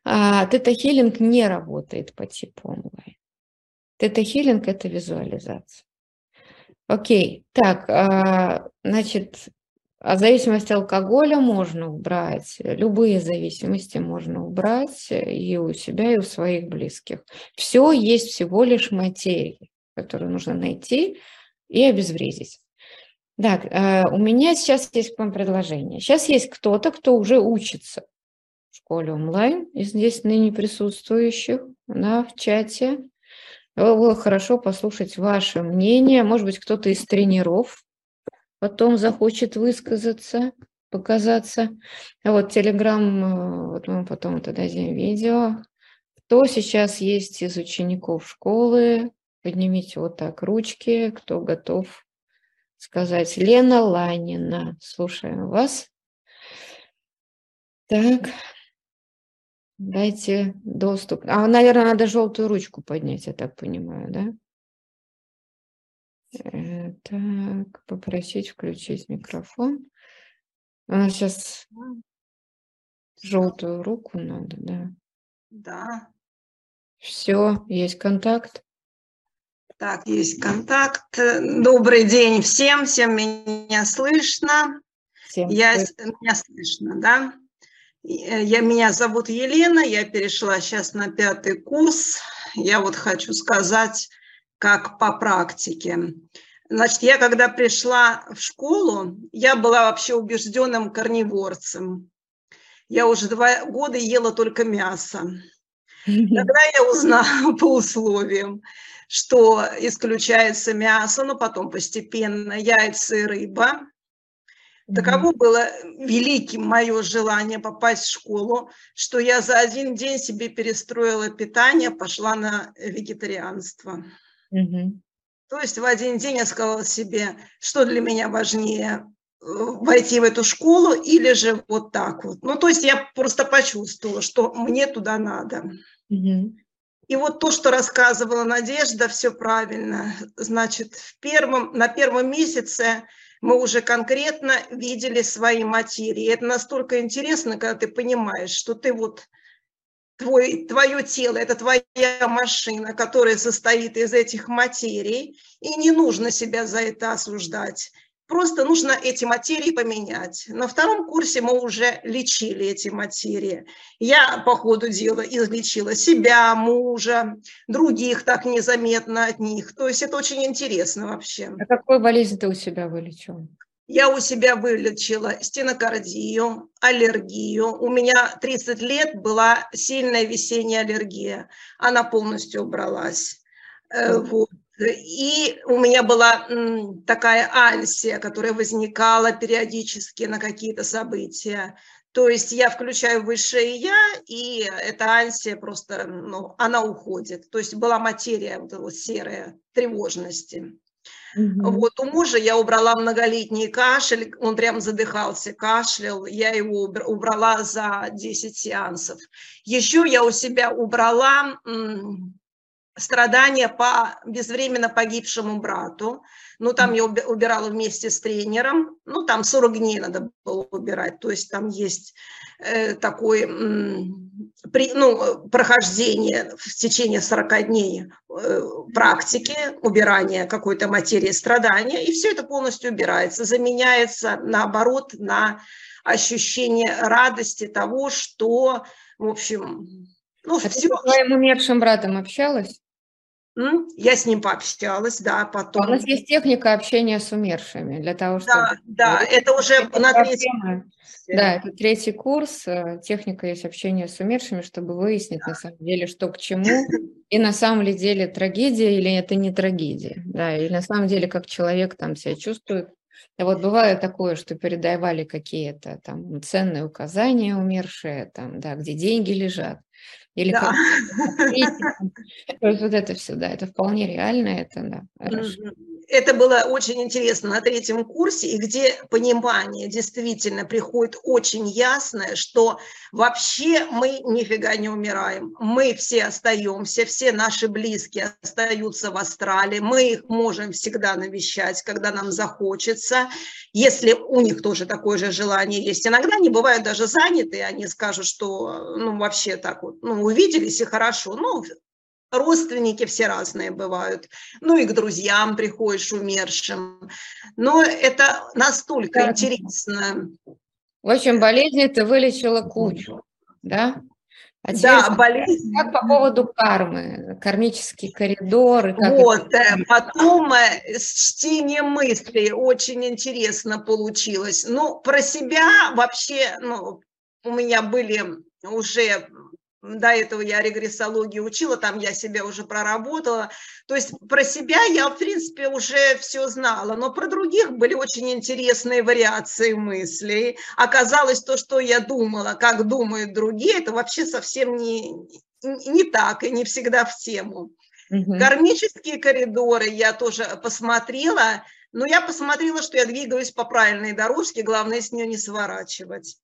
А тета-хилинг не работает по типу онлайн. Тета-хилинг – это визуализация. Окей, так, а, значит, а зависимость от алкоголя можно убрать, любые зависимости можно убрать и у себя, и у своих близких. Все есть всего лишь материя, которую нужно найти и обезвредить. Так, э, у меня сейчас есть к вам предложение. Сейчас есть кто-то, кто уже учится в школе онлайн, из здесь ныне присутствующих да, в чате. Было хорошо послушать ваше мнение. Может быть, кто-то из тренеров потом захочет высказаться, показаться. А вот Телеграм, э, вот мы потом это дадим видео. Кто сейчас есть из учеников школы, поднимите вот так ручки, кто готов сказать. Лена Ланина, слушаем вас. Так, дайте доступ. А, наверное, надо желтую ручку поднять, я так понимаю, да? Так, попросить включить микрофон. У нас сейчас желтую руку надо, да? Да. Все, есть контакт. Так, есть контакт. Добрый день всем, всем меня слышно. Всем я, меня слышно, да? Я, меня зовут Елена, я перешла сейчас на пятый курс. Я вот хочу сказать, как по практике. Значит, я когда пришла в школу, я была вообще убежденным корневорцем. Я уже два года ела только мясо. Тогда я узнала по условиям, что исключается мясо, но потом постепенно яйца и рыба. Таково было великим мое желание попасть в школу, что я за один день себе перестроила питание, пошла на вегетарианство. Mm-hmm. То есть в один день я сказала себе, что для меня важнее, войти в эту школу или же вот так вот. Ну, то есть я просто почувствовала, что мне туда надо. Угу. И вот то, что рассказывала Надежда, все правильно. Значит, в первом, на первом месяце мы уже конкретно видели свои материи. Это настолько интересно, когда ты понимаешь, что ты вот твой, твое тело – это твоя машина, которая состоит из этих материй, и не нужно себя за это осуждать. Просто нужно эти материи поменять. На втором курсе мы уже лечили эти материи. Я по ходу дела излечила себя, мужа, других так незаметно от них. То есть это очень интересно вообще. А какую болезнь ты у себя вылечила? Я у себя вылечила стенокардию, аллергию. У меня 30 лет была сильная весенняя аллергия. Она полностью убралась. Э, вот. И у меня была такая альсия, которая возникала периодически на какие-то события. То есть я включаю высшее я, и эта альсия просто, ну, она уходит. То есть была материя вот, вот серая тревожности. Mm-hmm. Вот у мужа я убрала многолетний кашель, он прям задыхался, кашлял, я его убрала за 10 сеансов. Еще я у себя убрала страдания по безвременно погибшему брату. Ну, там я убирала вместе с тренером. Ну, там 40 дней надо было убирать. То есть там есть э, такое при, ну, прохождение в течение 40 дней э, практики убирания какой-то материи страдания. И все это полностью убирается, заменяется, наоборот, на ощущение радости того, что, в общем, ну, а все. ты с твоим умершим братом общалась? Я с ним пообщалась, да, потом. У нас есть техника общения с умершими для того, чтобы... Да, да, это уже на третьем Да, это третий курс, э, техника есть общения с умершими, чтобы выяснить на самом деле, что к чему, и на самом ли деле трагедия или это не трагедия, да, и на самом деле как человек там себя чувствует. И вот бывает такое, что передавали какие-то там ценные указания умершие, там, да, где деньги лежат, или да. Вот это все, да, это вполне реально, это да, хорошо это было очень интересно на третьем курсе, и где понимание действительно приходит очень ясное, что вообще мы нифига не умираем. Мы все остаемся, все наши близкие остаются в астрале, мы их можем всегда навещать, когда нам захочется, если у них тоже такое же желание есть. Иногда они бывают даже заняты, они скажут, что ну вообще так вот, ну увиделись и хорошо, ну родственники все разные бывают, ну и к друзьям приходишь умершим. Но это настолько да. интересно. В общем, болезни ты вылечила кучу, да? А да, болезнь. Как по поводу кармы, кармический коридор? Вот, это... потом э, с чтением мыслей очень интересно получилось. Ну, про себя вообще, ну, у меня были уже до этого я регрессологию учила, там я себя уже проработала. То есть про себя я, в принципе, уже все знала, но про других были очень интересные вариации мыслей. Оказалось, то, что я думала, как думают другие, это вообще совсем не, не так и не всегда в тему. Угу. Кармические коридоры я тоже посмотрела, но я посмотрела, что я двигаюсь по правильной дорожке, главное с нее не сворачивать.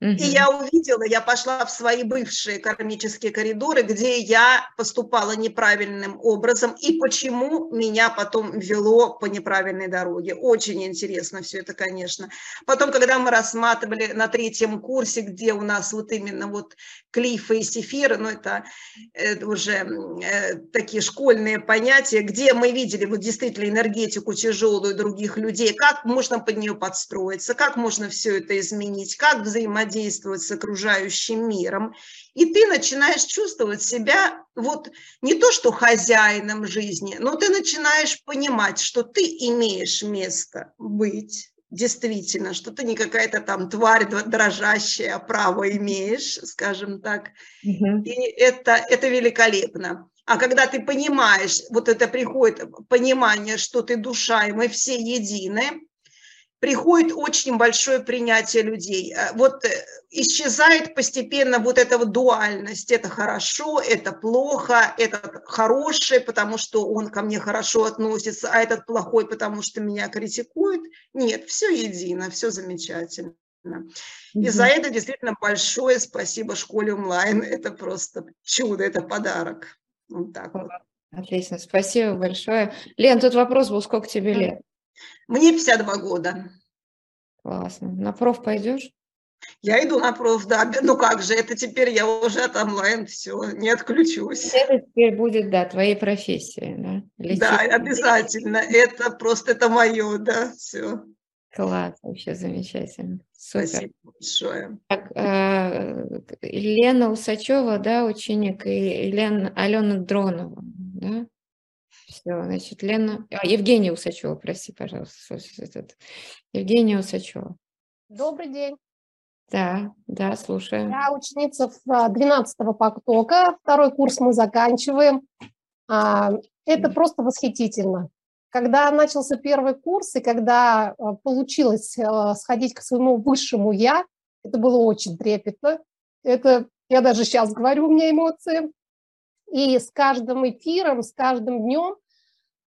И я увидела, я пошла в свои бывшие кармические коридоры, где я поступала неправильным образом, и почему меня потом вело по неправильной дороге. Очень интересно все это, конечно. Потом, когда мы рассматривали на третьем курсе, где у нас вот именно вот клифы и сефиры, ну это, это уже э, такие школьные понятия, где мы видели вот действительно энергетику тяжелую других людей, как можно под нее подстроиться, как можно все это изменить, как взаимодействовать взаимодействовать с окружающим миром, и ты начинаешь чувствовать себя вот не то что хозяином жизни, но ты начинаешь понимать, что ты имеешь место быть, действительно, что ты не какая-то там тварь дрожащая, право имеешь, скажем так. Угу. И это, это великолепно. А когда ты понимаешь, вот это приходит понимание, что ты душа, и мы все едины, приходит очень большое принятие людей. Э, вот э, исчезает постепенно вот эта вот дуальность. Это хорошо, это плохо, этот хороший, потому что он ко мне хорошо относится, а этот плохой, потому что меня критикует. Нет, все едино, все замечательно. И за это действительно большое спасибо школе онлайн. Это просто чудо, это подарок. Вот так вот. Отлично, спасибо большое. Лен, тут вопрос был, сколько тебе лет? Мне 52 года. Классно. На проф пойдешь? Я иду на проф, да. Ну как же, это теперь я уже от онлайн все, не отключусь. Это теперь будет, да, твоей профессией, да? Лечить. Да, обязательно. Это просто, это мое, да, все. Класс, вообще замечательно. Супер. Спасибо большое. Так, э, Лена Усачева, да, ученик, и Лена, Алена Дронова, да? Все, значит, Лена... А, Евгения Усачева, прости, пожалуйста. Этот. Евгения Усачева. Добрый день. Да, да, слушаю. Я ученица 12-го потока, второй курс мы заканчиваем. А, это просто восхитительно. Когда начался первый курс, и когда а, получилось сходить к своему высшему «я», это было очень трепетно. Это, я даже сейчас говорю, у меня эмоции. И с каждым эфиром, с каждым днем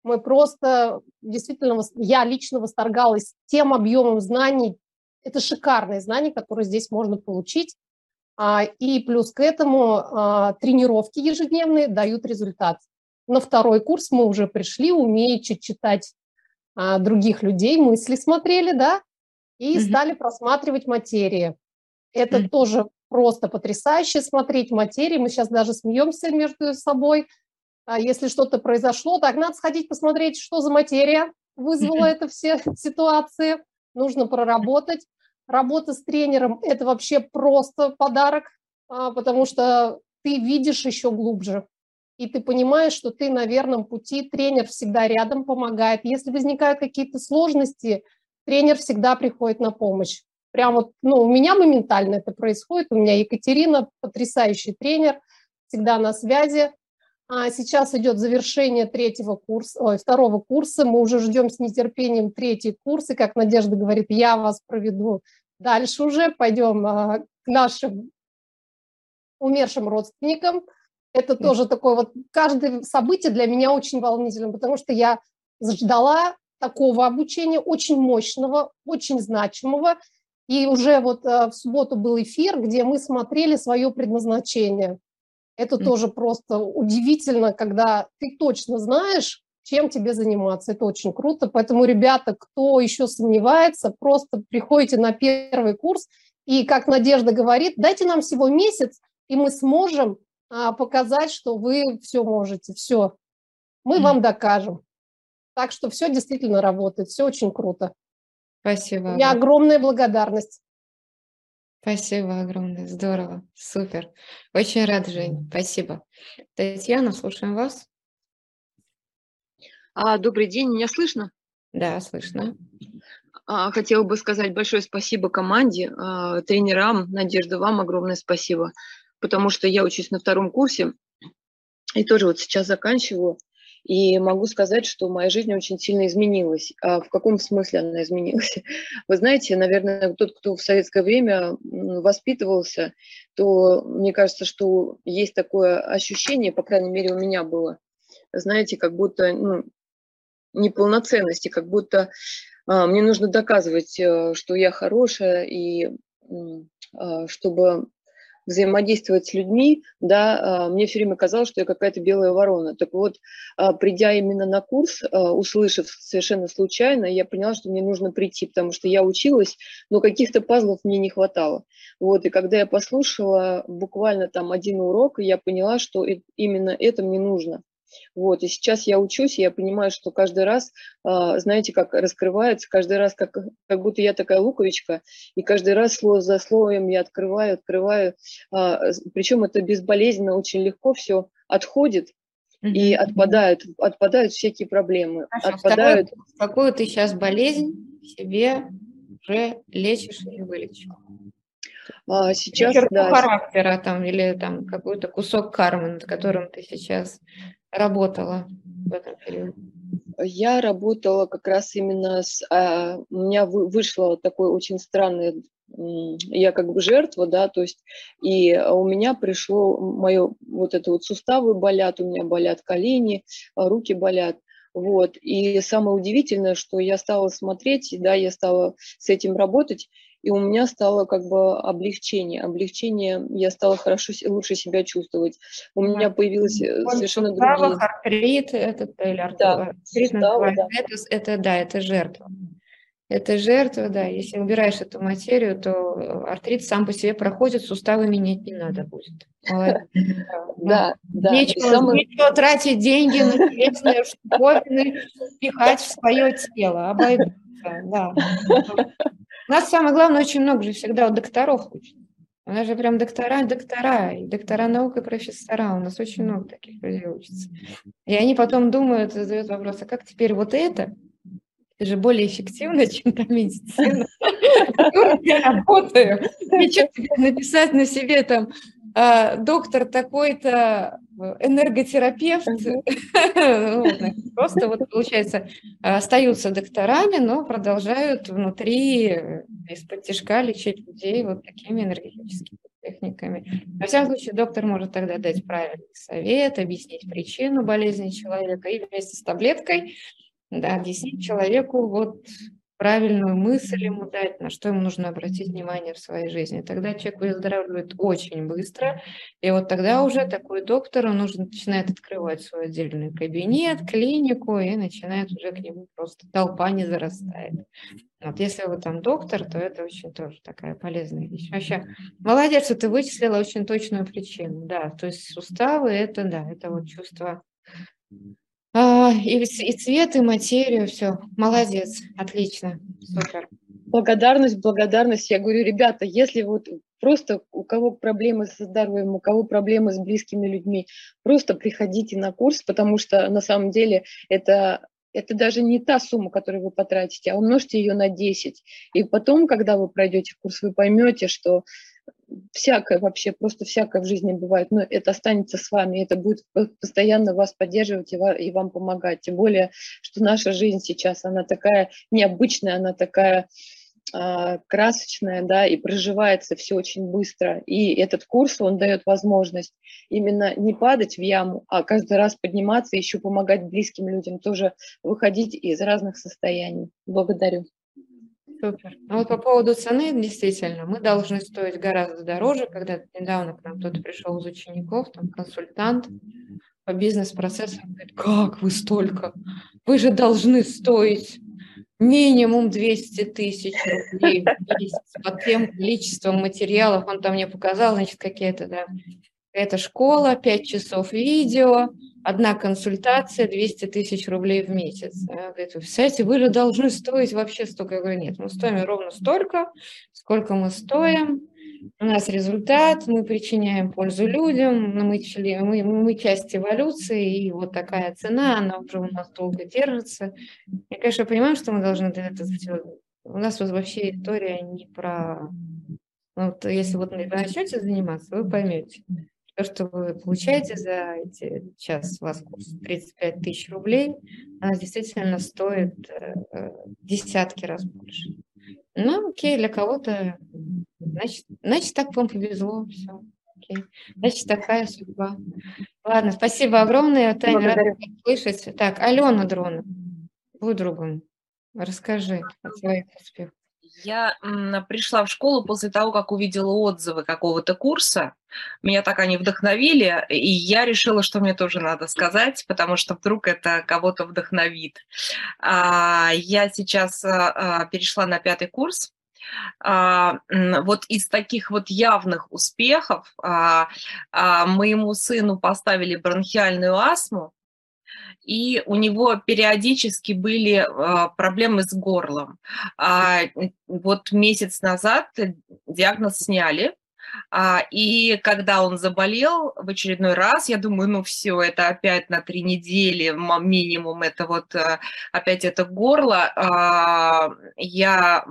мы просто, действительно, я лично восторгалась тем объемом знаний. Это шикарные знания, которые здесь можно получить. А, и плюс к этому а, тренировки ежедневные дают результат. На второй курс мы уже пришли, умеючи читать а, других людей, мысли смотрели, да, и mm-hmm. стали просматривать материи. Это mm-hmm. тоже просто потрясающе смотреть материи. Мы сейчас даже смеемся между собой. А если что-то произошло, так надо сходить посмотреть, что за материя вызвала это все ситуации. Нужно проработать. Работа с тренером – это вообще просто подарок, а, потому что ты видишь еще глубже. И ты понимаешь, что ты на верном пути, тренер всегда рядом помогает. Если возникают какие-то сложности, тренер всегда приходит на помощь. Прям вот, ну, у меня моментально это происходит. У меня Екатерина, потрясающий тренер, всегда на связи. А сейчас идет завершение третьего курса, ой, второго курса. Мы уже ждем с нетерпением третий курс. И, как Надежда говорит, я вас проведу дальше уже. Пойдем а, к нашим умершим родственникам. Это тоже такое вот, каждое событие для меня очень волнительно, потому что я ждала такого обучения, очень мощного, очень значимого. И уже вот э, в субботу был эфир, где мы смотрели свое предназначение. Это mm. тоже просто удивительно, когда ты точно знаешь, чем тебе заниматься. Это очень круто. Поэтому, ребята, кто еще сомневается, просто приходите на первый курс. И, как Надежда говорит, дайте нам всего месяц, и мы сможем а, показать, что вы все можете. Все. Мы mm. вам докажем. Так что все действительно работает, все очень круто. Спасибо. У меня огромная благодарность. Спасибо огромное, здорово, супер. Очень рад, Жень, спасибо. Татьяна, слушаем вас. А, добрый день, меня слышно? Да, слышно. А, хотела бы сказать большое спасибо команде, а, тренерам, Надежда, вам огромное спасибо, потому что я учусь на втором курсе и тоже вот сейчас заканчиваю. И могу сказать, что моя жизнь очень сильно изменилась. А в каком смысле она изменилась? Вы знаете, наверное, тот, кто в советское время воспитывался, то мне кажется, что есть такое ощущение, по крайней мере, у меня было, знаете, как будто ну, неполноценности, как будто а, мне нужно доказывать, э, что я хорошая, и чтобы взаимодействовать с людьми, да, а, мне все время казалось, что я какая-то белая ворона. Так вот, а, придя именно на курс, а, услышав совершенно случайно, я поняла, что мне нужно прийти, потому что я училась, но каких-то пазлов мне не хватало. Вот, и когда я послушала буквально там один урок, я поняла, что именно это мне нужно. Вот, и сейчас я учусь, и я понимаю, что каждый раз, а, знаете, как раскрывается, каждый раз, как, как будто я такая луковичка, и каждый раз слово за словом я открываю, открываю. А, Причем это безболезненно, очень легко все отходит, и отпадают, отпадают всякие проблемы. Хорошо, отпадают... Второй, какую ты сейчас болезнь себе уже лечишь или вылечишь? А, сейчас, Черту да. характера там, или там какой-то кусок кармы, над которым ты сейчас работала в этом периоде? Я работала как раз именно с... А, у меня вы, вышло такое очень странное... Я как бы жертва, да, то есть и у меня пришло мое вот это вот суставы болят, у меня болят колени, а, руки болят. Вот. И самое удивительное, что я стала смотреть, да, я стала с этим работать, и у меня стало как бы облегчение. Облегчение, я стала хорошо, лучше себя чувствовать. У меня появилось э, Он совершенно другие... артрит, это, или артрит, да, артрит суставы, да. Это, это, да, это жертва. Это жертва, да. Если убираешь эту материю, то артрит сам по себе проходит, суставы менять не надо будет. Да, да. Нечего тратить деньги на телесные штуковины, пихать в свое тело, обойдутся, да. У нас самое главное, очень много же всегда у докторов учат. У нас же прям доктора, доктора, и доктора наук, и профессора. У нас очень много таких людей учатся. И они потом думают, задают вопрос, а как теперь вот это? Это же более эффективно, чем та медицина, я работаю. И что написать на себе там доктор такой-то, энерготерапевт, просто вот, получается, остаются докторами, но продолжают внутри из-под тяжка лечить людей вот такими энергетическими техниками. Во всяком случае, доктор может тогда дать правильный совет, объяснить причину болезни человека и вместе с таблеткой да, объяснить человеку вот правильную мысль ему дать, на что ему нужно обратить внимание в своей жизни. Тогда человек выздоравливает очень быстро, и вот тогда уже такой доктор, он уже начинает открывать свой отдельный кабинет, клинику, и начинает уже к нему просто толпа не зарастает. Вот если вы там доктор, то это очень тоже такая полезная вещь. Вообще, молодец, что ты вычислила очень точную причину. Да, то есть суставы, это да, это вот чувство и, и цвет, и материю, все. Молодец, отлично, супер. Благодарность, благодарность. Я говорю, ребята, если вот просто у кого проблемы со здоровьем, у кого проблемы с близкими людьми, просто приходите на курс, потому что на самом деле это это даже не та сумма, которую вы потратите, а умножьте ее на 10. И потом, когда вы пройдете курс, вы поймете, что всякое вообще, просто всякое в жизни бывает, но это останется с вами, это будет постоянно вас поддерживать и вам помогать. Тем более, что наша жизнь сейчас, она такая необычная, она такая а, красочная, да, и проживается все очень быстро. И этот курс, он дает возможность именно не падать в яму, а каждый раз подниматься, еще помогать близким людям, тоже выходить из разных состояний. Благодарю. Супер. А вот по поводу цены, действительно, мы должны стоить гораздо дороже. Когда недавно к нам кто-то пришел из учеников, там консультант по бизнес-процессам, говорит, как вы столько? Вы же должны стоить минимум 200 тысяч рублей в месяц по тем количеством материалов. Он там мне показал, значит, какие-то, да, это школа, 5 часов видео, одна консультация, 200 тысяч рублей в месяц. Говорит, вы представляете, вы же должны стоить вообще столько. Я говорю, нет, мы стоим ровно столько, сколько мы стоим. У нас результат, мы причиняем пользу людям, мы, мы, мы часть эволюции, и вот такая цена, она уже у нас долго держится. Я, конечно, понимаю, что мы должны это все... У нас вообще история не про... Ну, вот если вот начнете заниматься, вы поймете то, что вы получаете за эти час, у вас курс 35 тысяч рублей, она действительно стоит э, десятки раз больше. Ну, окей, для кого-то, значит, значит, так вам повезло, все. Окей. Значит, такая судьба. Ладно, спасибо огромное, Таня, рада слышать. Так, Алена Дрона, будь другом, расскажи о своих успехах. Я пришла в школу после того, как увидела отзывы какого-то курса. Меня так они вдохновили, и я решила, что мне тоже надо сказать, потому что вдруг это кого-то вдохновит. А, я сейчас а, а, перешла на пятый курс. Вот из таких вот явных успехов моему сыну поставили бронхиальную астму, и у него периодически были а, проблемы с горлом. А, вот месяц назад диагноз сняли, а, и когда он заболел в очередной раз, я думаю, ну все, это опять на три недели минимум, это вот опять это горло. Я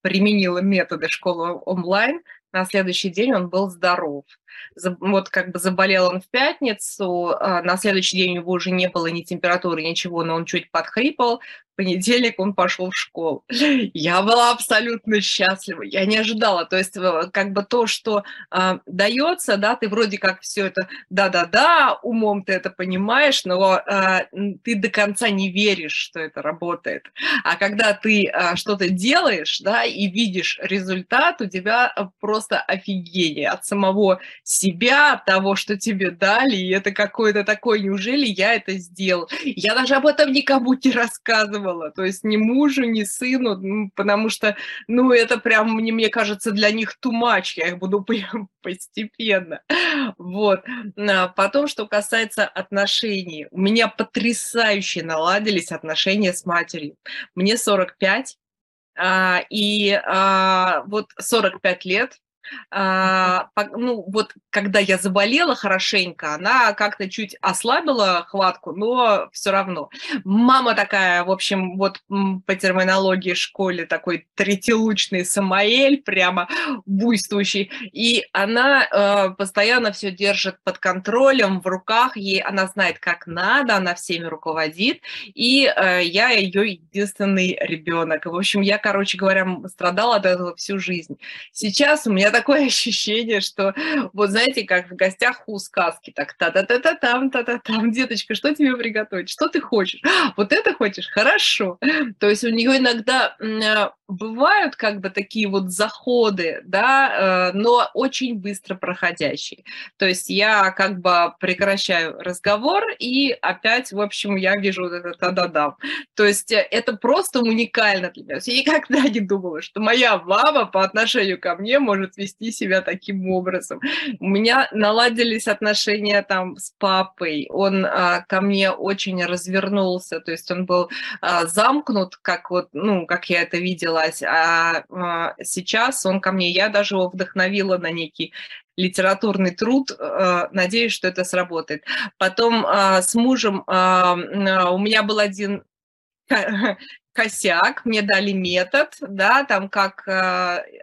применила методы школы онлайн, на следующий день он был здоров. Вот как бы заболел он в пятницу, а на следующий день у него уже не было ни температуры, ничего, но он чуть подхрипал, понедельник он пошел в школу. Я была абсолютно счастлива, я не ожидала. То есть э, как бы то, что э, дается, да, ты вроде как все это, да-да-да, умом ты это понимаешь, но э, ты до конца не веришь, что это работает. А когда ты э, что-то делаешь, да, и видишь результат, у тебя просто офигение от самого себя, от того, что тебе дали, и это какое-то такое, неужели я это сделал? Я даже об этом никому не рассказывала, то есть ни мужу, ни сыну, ну, потому что, ну, это прям, мне, мне кажется, для них much, я их буду постепенно. Вот. А потом, что касается отношений, у меня потрясающе наладились отношения с матерью. Мне 45, а, и а, вот 45 лет а, ну, вот когда я заболела хорошенько, она как-то чуть ослабила хватку, но все равно. Мама такая, в общем, вот по терминологии школе такой третилучный Самаэль, прямо буйствующий, и она э, постоянно все держит под контролем, в руках, ей она знает, как надо, она всеми руководит, и э, я ее единственный ребенок. В общем, я, короче говоря, страдала от этого всю жизнь. Сейчас у меня такое ощущение, что вот знаете, как в гостях у сказки, так та-та-та-та-там, та-та-там, деточка, что тебе приготовить, что ты хочешь? Вот это хочешь? Хорошо. То есть у нее иногда а, бывают как бы такие вот заходы, да, э, но очень быстро проходящие. То есть я как бы прекращаю разговор и опять, в общем, я вижу вот это та-да-да. То есть это просто уникально для меня. Я никогда не думала, что моя мама по отношению ко мне может вести себя таким образом. У меня наладились отношения там с папой. Он а, ко мне очень развернулся, то есть он был а, замкнут, как вот, ну, как я это видела родилась, а, а сейчас он ко мне, я даже его вдохновила на некий литературный труд. А, надеюсь, что это сработает. Потом а, с мужем у меня был один косяк, мне дали метод, да, там как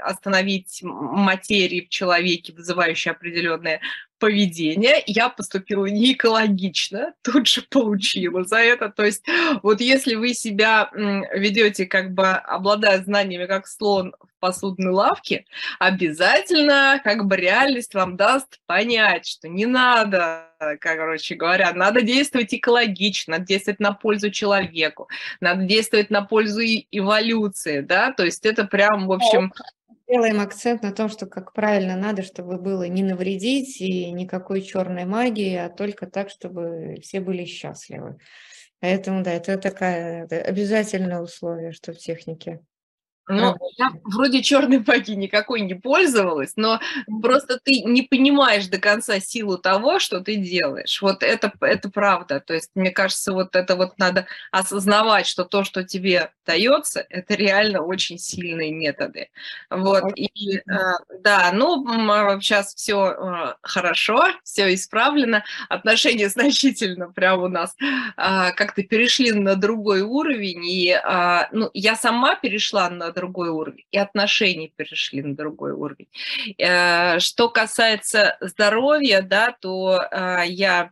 остановить материи в человеке, вызывающие определенные поведение, я поступила не экологично, тут же получила за это. То есть вот если вы себя ведете как бы обладая знаниями, как слон в посудной лавке, обязательно как бы реальность вам даст понять, что не надо короче говоря, надо действовать экологично, надо действовать на пользу человеку, надо действовать на пользу эволюции, да, то есть это прям, в общем, Делаем акцент на том, что как правильно надо, чтобы было не навредить и никакой черной магии, а только так, чтобы все были счастливы. Поэтому, да, это такая обязательное условие, что в технике. Ну, я вроде черной магии никакой не пользовалась, но просто ты не понимаешь до конца силу того, что ты делаешь. Вот это, это правда. То есть, мне кажется, вот это вот надо осознавать, что то, что тебе дается, это реально очень сильные методы. Вот, и э, да, ну, сейчас все э, хорошо, все исправлено, отношения значительно прямо у нас а, как-то перешли на другой уровень, и, а, ну, я сама перешла на другой уровень, и отношения перешли на другой уровень. Э, что касается здоровья, да, то э, я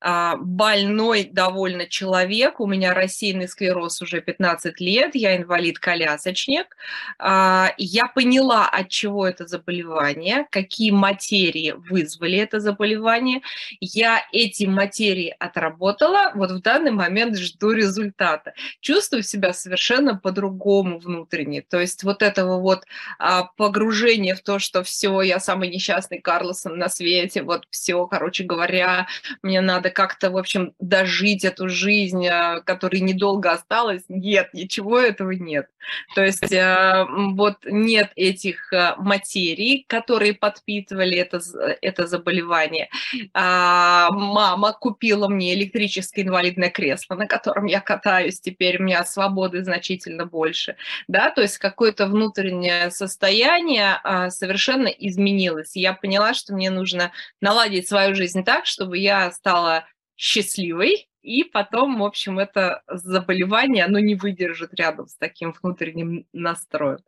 больной довольно человек, у меня рассеянный склероз уже 15 лет, я инвалид-колясочник. А, я поняла, от чего это заболевание, какие материи вызвали это заболевание. Я эти материи отработала, вот в данный момент жду результата. Чувствую себя совершенно по-другому внутренне. То есть вот этого вот а, погружения в то, что все, я самый несчастный Карлосон на свете, вот все, короче говоря, мне надо надо как-то, в общем, дожить эту жизнь, э, которой недолго осталось. Нет, ничего этого нет. То есть э, вот нет этих э, материй, которые подпитывали это, это заболевание. А, мама купила мне электрическое инвалидное кресло, на котором я катаюсь. Теперь у меня свободы значительно больше. Да, то есть какое-то внутреннее состояние а, совершенно изменилось. Я поняла, что мне нужно наладить свою жизнь так, чтобы я стала счастливой, и потом, в общем, это заболевание, оно не выдержит рядом с таким внутренним настроем.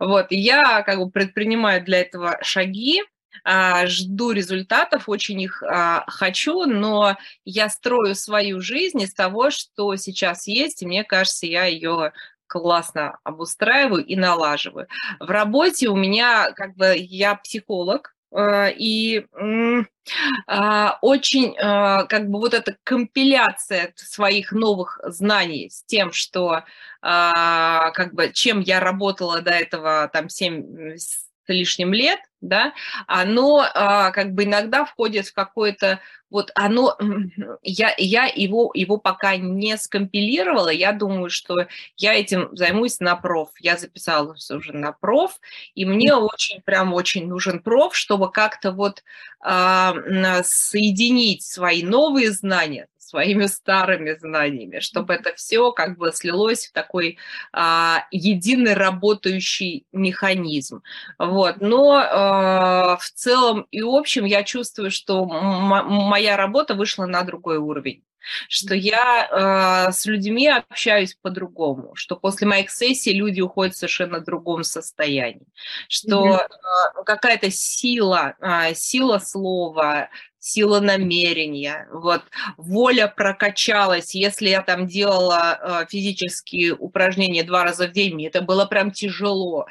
Вот, и я как бы предпринимаю для этого шаги, а, жду результатов, очень их а, хочу, но я строю свою жизнь из того, что сейчас есть, и мне кажется, я ее классно обустраиваю и налаживаю. В работе у меня, как бы, я психолог, и а, очень а, как бы вот эта компиляция своих новых знаний с тем, что а, как бы чем я работала до этого там 7 с лишним лет, да, оно как бы иногда входит в какое-то вот оно, я, я его, его пока не скомпилировала, я думаю, что я этим займусь на проф. Я записалась уже на проф, и мне очень, прям очень нужен проф, чтобы как-то вот э, соединить свои новые знания своими старыми знаниями, чтобы это все как бы слилось в такой а, единый работающий механизм. Вот. Но а, в целом и общем я чувствую, что моя работа вышла на другой уровень что я э, с людьми общаюсь по-другому, что после моих сессий люди уходят в совершенно другом состоянии, что э, какая-то сила, э, сила слова, сила намерения, вот, воля прокачалась. Если я там делала э, физические упражнения два раза в день, мне это было прям тяжело.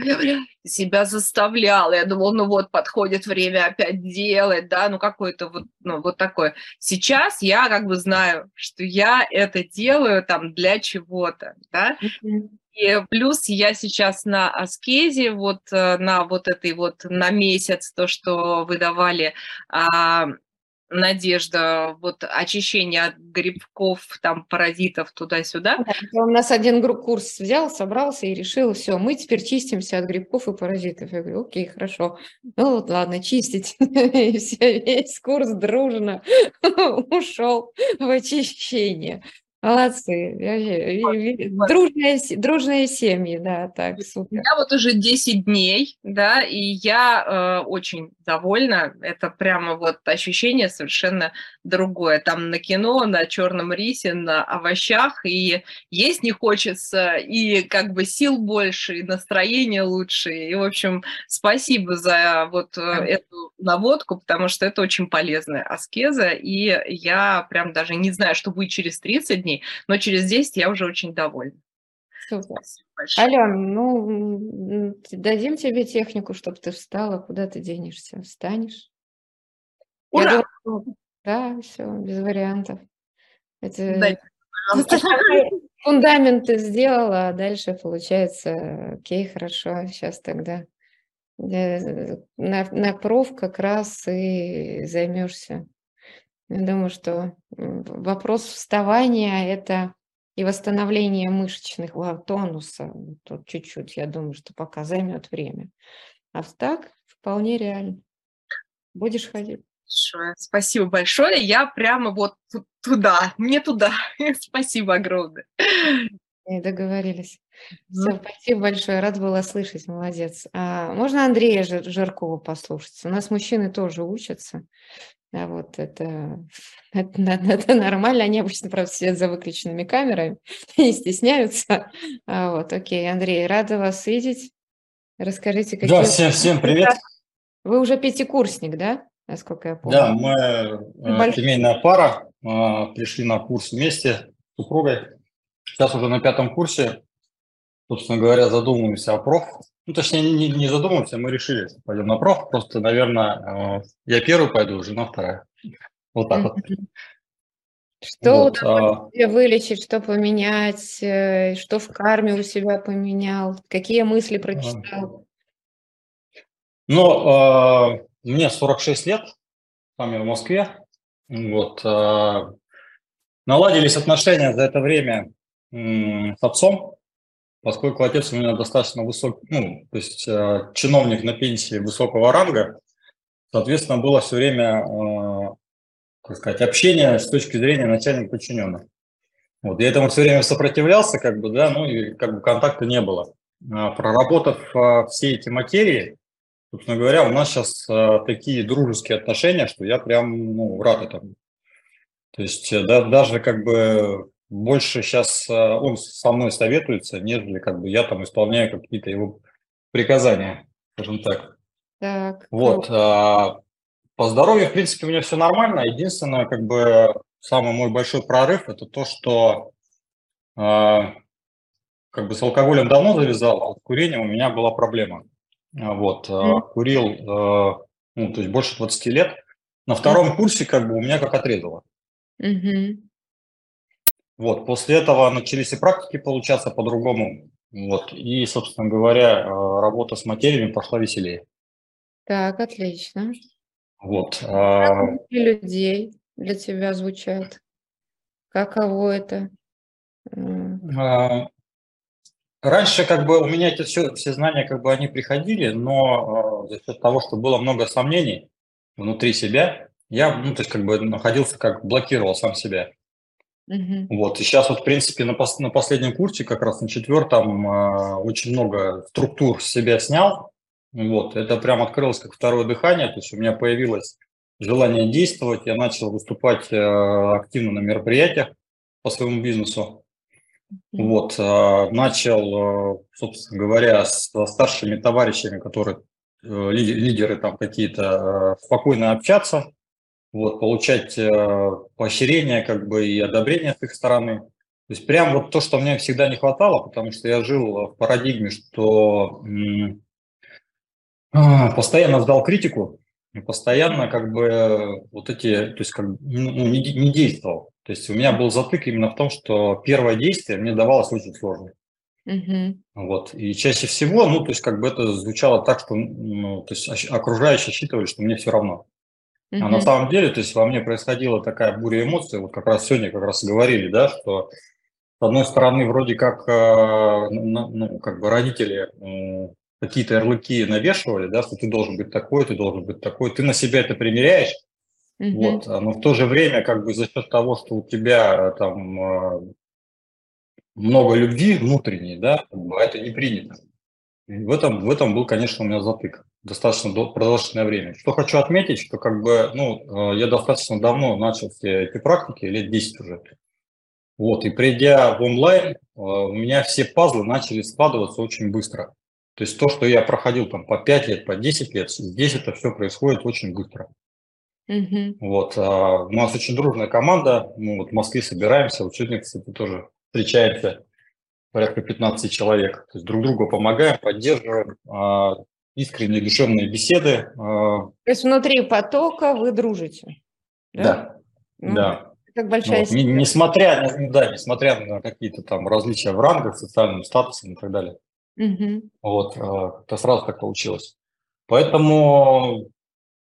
себя заставляла. Я думала, ну вот, подходит время опять делать, да, ну какое-то вот, ну, вот такое. Сейчас я как бы знаю, что я это делаю там для чего-то, да. И плюс я сейчас на аскезе, вот э, на вот этой вот на месяц, то, что выдавали а, Надежда, вот очищение от грибков, там, паразитов туда-сюда. Да, у нас один курс взял, собрался и решил, все, мы теперь чистимся от грибков и паразитов. Я говорю, окей, хорошо. Ну вот ладно, чистить. Все, весь курс дружно ушел в очищение. Молодцы. Дружные, дружные семьи, да, так, супер. Я вот уже 10 дней, да, и я э, очень довольна. Это прямо вот ощущение совершенно другое. Там на кино, на черном рисе, на овощах, и есть не хочется, и как бы сил больше, и настроение лучше. И, в общем, спасибо за вот э, эту наводку, потому что это очень полезная аскеза, и я прям даже не знаю, что будет через 30 дней, но через 10 я уже очень довольна. Супер. Ален, ну, дадим тебе технику, чтобы ты встала, куда ты денешься? Встанешь? Ура! Думаю, да, все, без вариантов. Это... Фундамент ты сделала, а дальше получается, окей, хорошо, сейчас тогда на, на проф как раз и займешься. Я думаю, что вопрос вставания – это и восстановление мышечных тонуса. Тут чуть-чуть, я думаю, что пока займет время. А так вполне реально. Будешь ходить. Большое. Спасибо большое. Я прямо вот туда, мне туда. Спасибо огромное. И договорились. Все, спасибо большое, рад была слышать, молодец. А, можно Андрея Жиркова послушать? У нас мужчины тоже учатся. А вот это, это, это нормально, они обычно, правда, сидят за выключенными камерами, не стесняются. А вот, окей, Андрей, рада вас видеть. Расскажите, какие... Да, всем, всем привет. Вы уже пятикурсник, да? Насколько я помню. Да, мы э, Больш... семейная пара, пришли на курс вместе с супругой. Сейчас уже на пятом курсе, собственно говоря, задумываемся о проф. Ну, точнее, не, не задумываемся, мы решили, пойдем на проф. Просто, наверное, я первый пойду, жена вторая. Вот так вот. Что вот, а... вылечить, что поменять, э, что в карме у себя поменял, какие мысли прочитал? Ну, э, мне 46 лет, сам я в Москве. Вот, э, наладились отношения за это время с отцом, поскольку отец у меня достаточно высокий, ну, то есть э, чиновник на пенсии высокого ранга, соответственно, было все время э, так сказать, общение с точки зрения начальника подчиненных. Вот, я этому все время сопротивлялся, как бы, да, ну и как бы контакта не было. А, проработав а, все эти материи, собственно говоря, у нас сейчас а, такие дружеские отношения, что я прям, ну, рад этому. То есть э, да, даже как бы больше сейчас он со мной советуется, нежели как бы я там исполняю какие-то его приказания, скажем так. Так. Вот. А, по здоровью, в принципе, у меня все нормально. Единственное, как бы, самый мой большой прорыв – это то, что э, как бы с алкоголем давно завязал, а с курением у меня была проблема. А вот, э, курил, э, ну, то есть больше 20 лет. На втором курсе как бы у меня как отрезало. Mm-hmm. Вот, после этого начались и практики получаться по-другому. Вот, и, собственно говоря, работа с материями пошла веселее. Так, отлично. Вот. А... людей для тебя звучат? Каково это? А... Раньше как бы у меня эти все, все знания как бы они приходили, но э, за счет того, что было много сомнений внутри себя, я, ну, то есть как бы находился, как блокировал сам себя. Угу. Вот, и сейчас вот, в принципе, на, пос, на последнем курсе, как раз на четвертом, э, очень много структур себя снял, вот, это прям открылось как второе дыхание, то есть у меня появилось желание действовать, я начал выступать э, активно на мероприятиях по своему бизнесу. Вот, э, начал, э, собственно говоря, с старшими товарищами, которые лидеры там какие-то, спокойно общаться, вот, получать поощрение как бы и одобрение с их стороны. То есть прям вот то, что мне всегда не хватало, потому что я жил в парадигме, что а, постоянно сдал критику, постоянно как бы вот эти, то есть как ну, не, не действовал. То есть у меня был затык именно в том, что первое действие мне давалось очень сложно. Угу. Вот. И чаще всего, ну, то есть как бы это звучало так, что ну, то есть окружающие считывали, что мне все равно. Угу. А на самом деле, то есть во мне происходила такая буря эмоций, вот как раз сегодня как раз говорили, да, что с одной стороны вроде как, э, ну, как бы родители какие-то ярлыки навешивали, да, что ты должен быть такой, ты должен быть такой, ты на себя это примеряешь, mm-hmm. вот, а, но в то же время как бы за счет того, что у тебя там а, много любви внутренней, да, это не принято. в этом, в этом был, конечно, у меня затык достаточно продолжительное время. Что хочу отметить, что как бы, ну, а, я достаточно давно начал все эти практики, лет 10 уже. Вот, и придя в онлайн, у меня все пазлы начали складываться очень быстро. То есть то, что я проходил там по 5 лет, по 10 лет, здесь это все происходит очень быстро. Угу. Вот, а у нас очень дружная команда, мы вот в Москве собираемся, вот сегодня, кстати, тоже встречаемся, порядка 15 человек. То есть друг другу помогаем, поддерживаем, а, искренние душевные беседы. А. То есть внутри потока вы дружите? Да, да. Ну, да. Как большая ну, не, несмотря, да, несмотря на какие-то там различия в рангах, социальном статусе и так далее. Угу. Вот, а, это сразу так получилось. Поэтому,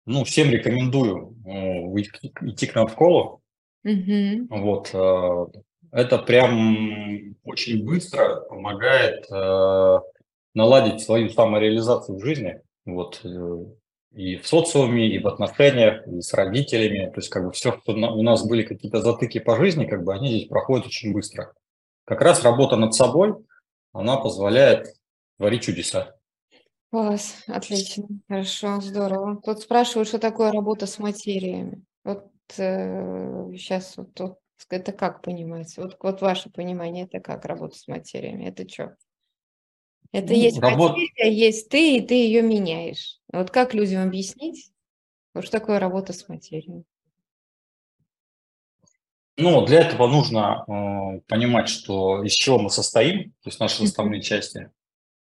ну, всем рекомендую э, идти к нам в школу. Угу. Вот, а, это прям очень быстро помогает э, наладить свою самореализацию в жизни. Вот, э, и в социуме, и в отношениях, и с родителями. То есть, как бы все, что у нас были какие-то затыки по жизни, как бы они здесь проходят очень быстро. Как раз работа над собой – она позволяет творить чудеса. Класс, отлично, хорошо, здорово. Тут спрашивают, что такое работа с материями. Вот э, сейчас вот тут это как понимается? Вот, вот ваше понимание, это как работа с материями? Это что? Это ну, есть работ... материя, есть ты, и ты ее меняешь. Вот как людям объяснить, вот что такое работа с материей? Ну, для этого нужно э, понимать, что из чего мы состоим, то есть наши составные части.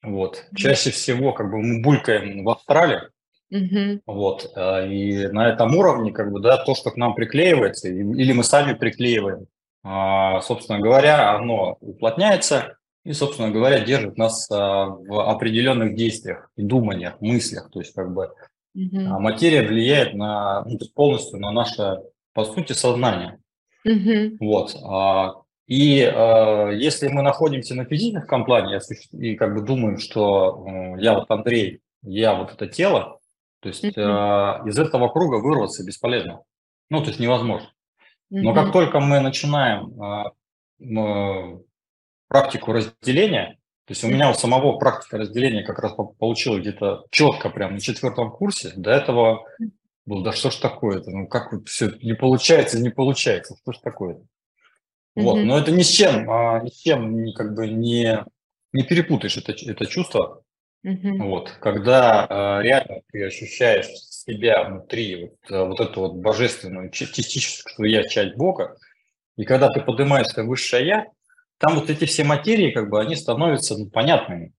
Вот. Чаще всего как бы мы булькаем в Австралии, mm вот, э, и на этом уровне как бы, да, то, что к нам приклеивается, или мы сами приклеиваем, э, собственно говоря, оно уплотняется и, собственно говоря, держит нас э, в определенных действиях думаниях, мыслях, то есть как бы mm материя влияет на, ну, полностью на наше, по сути, сознание. Угу. Вот. И э, если мы находимся на физическом плане и как бы думаем, что э, я вот Андрей, я вот это тело, то есть э, из этого круга вырваться бесполезно. Ну, то есть невозможно. Но как только мы начинаем э, практику разделения, то есть у меня у самого практика разделения как раз получилась где-то четко прям на четвертом курсе. До этого был, да что ж такое-то, ну как вот все не получается, не получается, что ж такое-то. Mm-hmm. Вот, но это ни с чем, а, ни с чем не, как бы не, не перепутаешь это, это чувство. Mm-hmm. Вот, когда а, реально ты ощущаешь себя внутри, вот, а, вот эту вот божественную частичку, что я часть Бога, и когда ты поднимаешься высшее Я, там вот эти все материи, как бы, они становятся ну, понятными.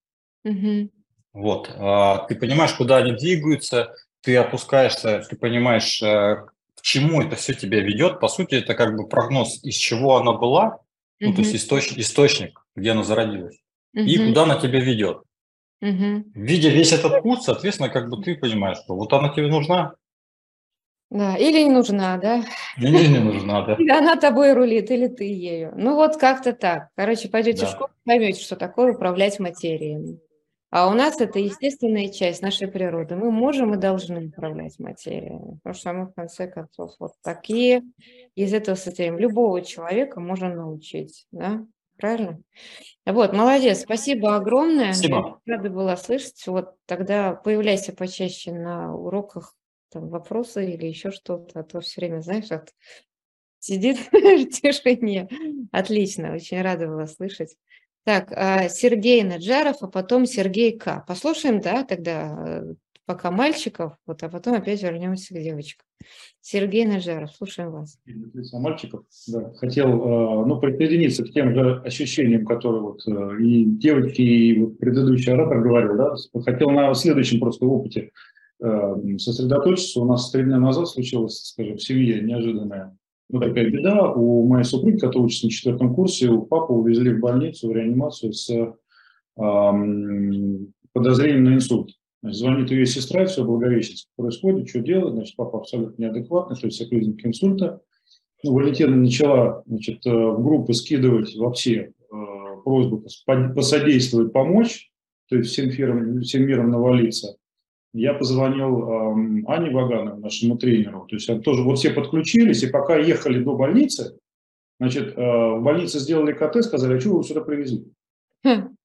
Mm-hmm. Вот, а, ты понимаешь, куда они двигаются, ты опускаешься, ты понимаешь, э, к чему это все тебя ведет. По сути, это как бы прогноз, из чего она была, ну, то есть источник, источник, где она зародилась, и куда она тебя ведет. Видя весь этот путь, соответственно, как бы ты понимаешь, что вот она тебе нужна. Да, или не нужна, да? Или не нужна, да. Или она тобой рулит, или ты ею. Ну вот как-то так. Короче, пойдете да. в школу, поймете, что такое управлять материей. А у нас это естественная часть нашей природы. Мы можем и должны управлять материей. Потому что мы, в конце концов, вот такие из этого состоим. Любого человека можно научить. Да? Правильно? Вот, молодец. Спасибо огромное. Спасибо. Рада была слышать. Вот тогда появляйся почаще на уроках там, вопросы или еще что-то, а то все время, знаешь, от... сидит в тишине. Отлично, очень рада была слышать. Так, а, Сергей Наджаров, а потом Сергей К. Послушаем, да, тогда э, пока мальчиков, вот, а потом опять вернемся к девочкам. Сергей Наджаров, слушаем вас. Мальчиков, да, хотел э, ну, присоединиться к тем же ощущениям, которые вот э, и девочки, и предыдущий оратор говорил, да, хотел на следующем просто опыте сосредоточиться. У нас три дня назад случилось, скажем, в семье неожиданное ну, такая беда. У моей супруги, которая учится на четвертом курсе, у папы увезли в больницу, в реанимацию с эм, подозрением на инсульт. Значит, звонит ее сестра, все Благовещенск происходит, что делать, значит, папа абсолютно неадекватный, то есть признаки инсульта. Ну, Валентина начала значит, э, в группы скидывать вообще э, просьбу посодействовать, помочь, то есть всем, фирам, всем миром навалиться я позвонил э, Ане Вагановой, нашему тренеру. То есть тоже вот все подключились, и пока ехали до больницы, значит, э, в больнице сделали КТ, сказали, а что вы сюда привезли? Хм.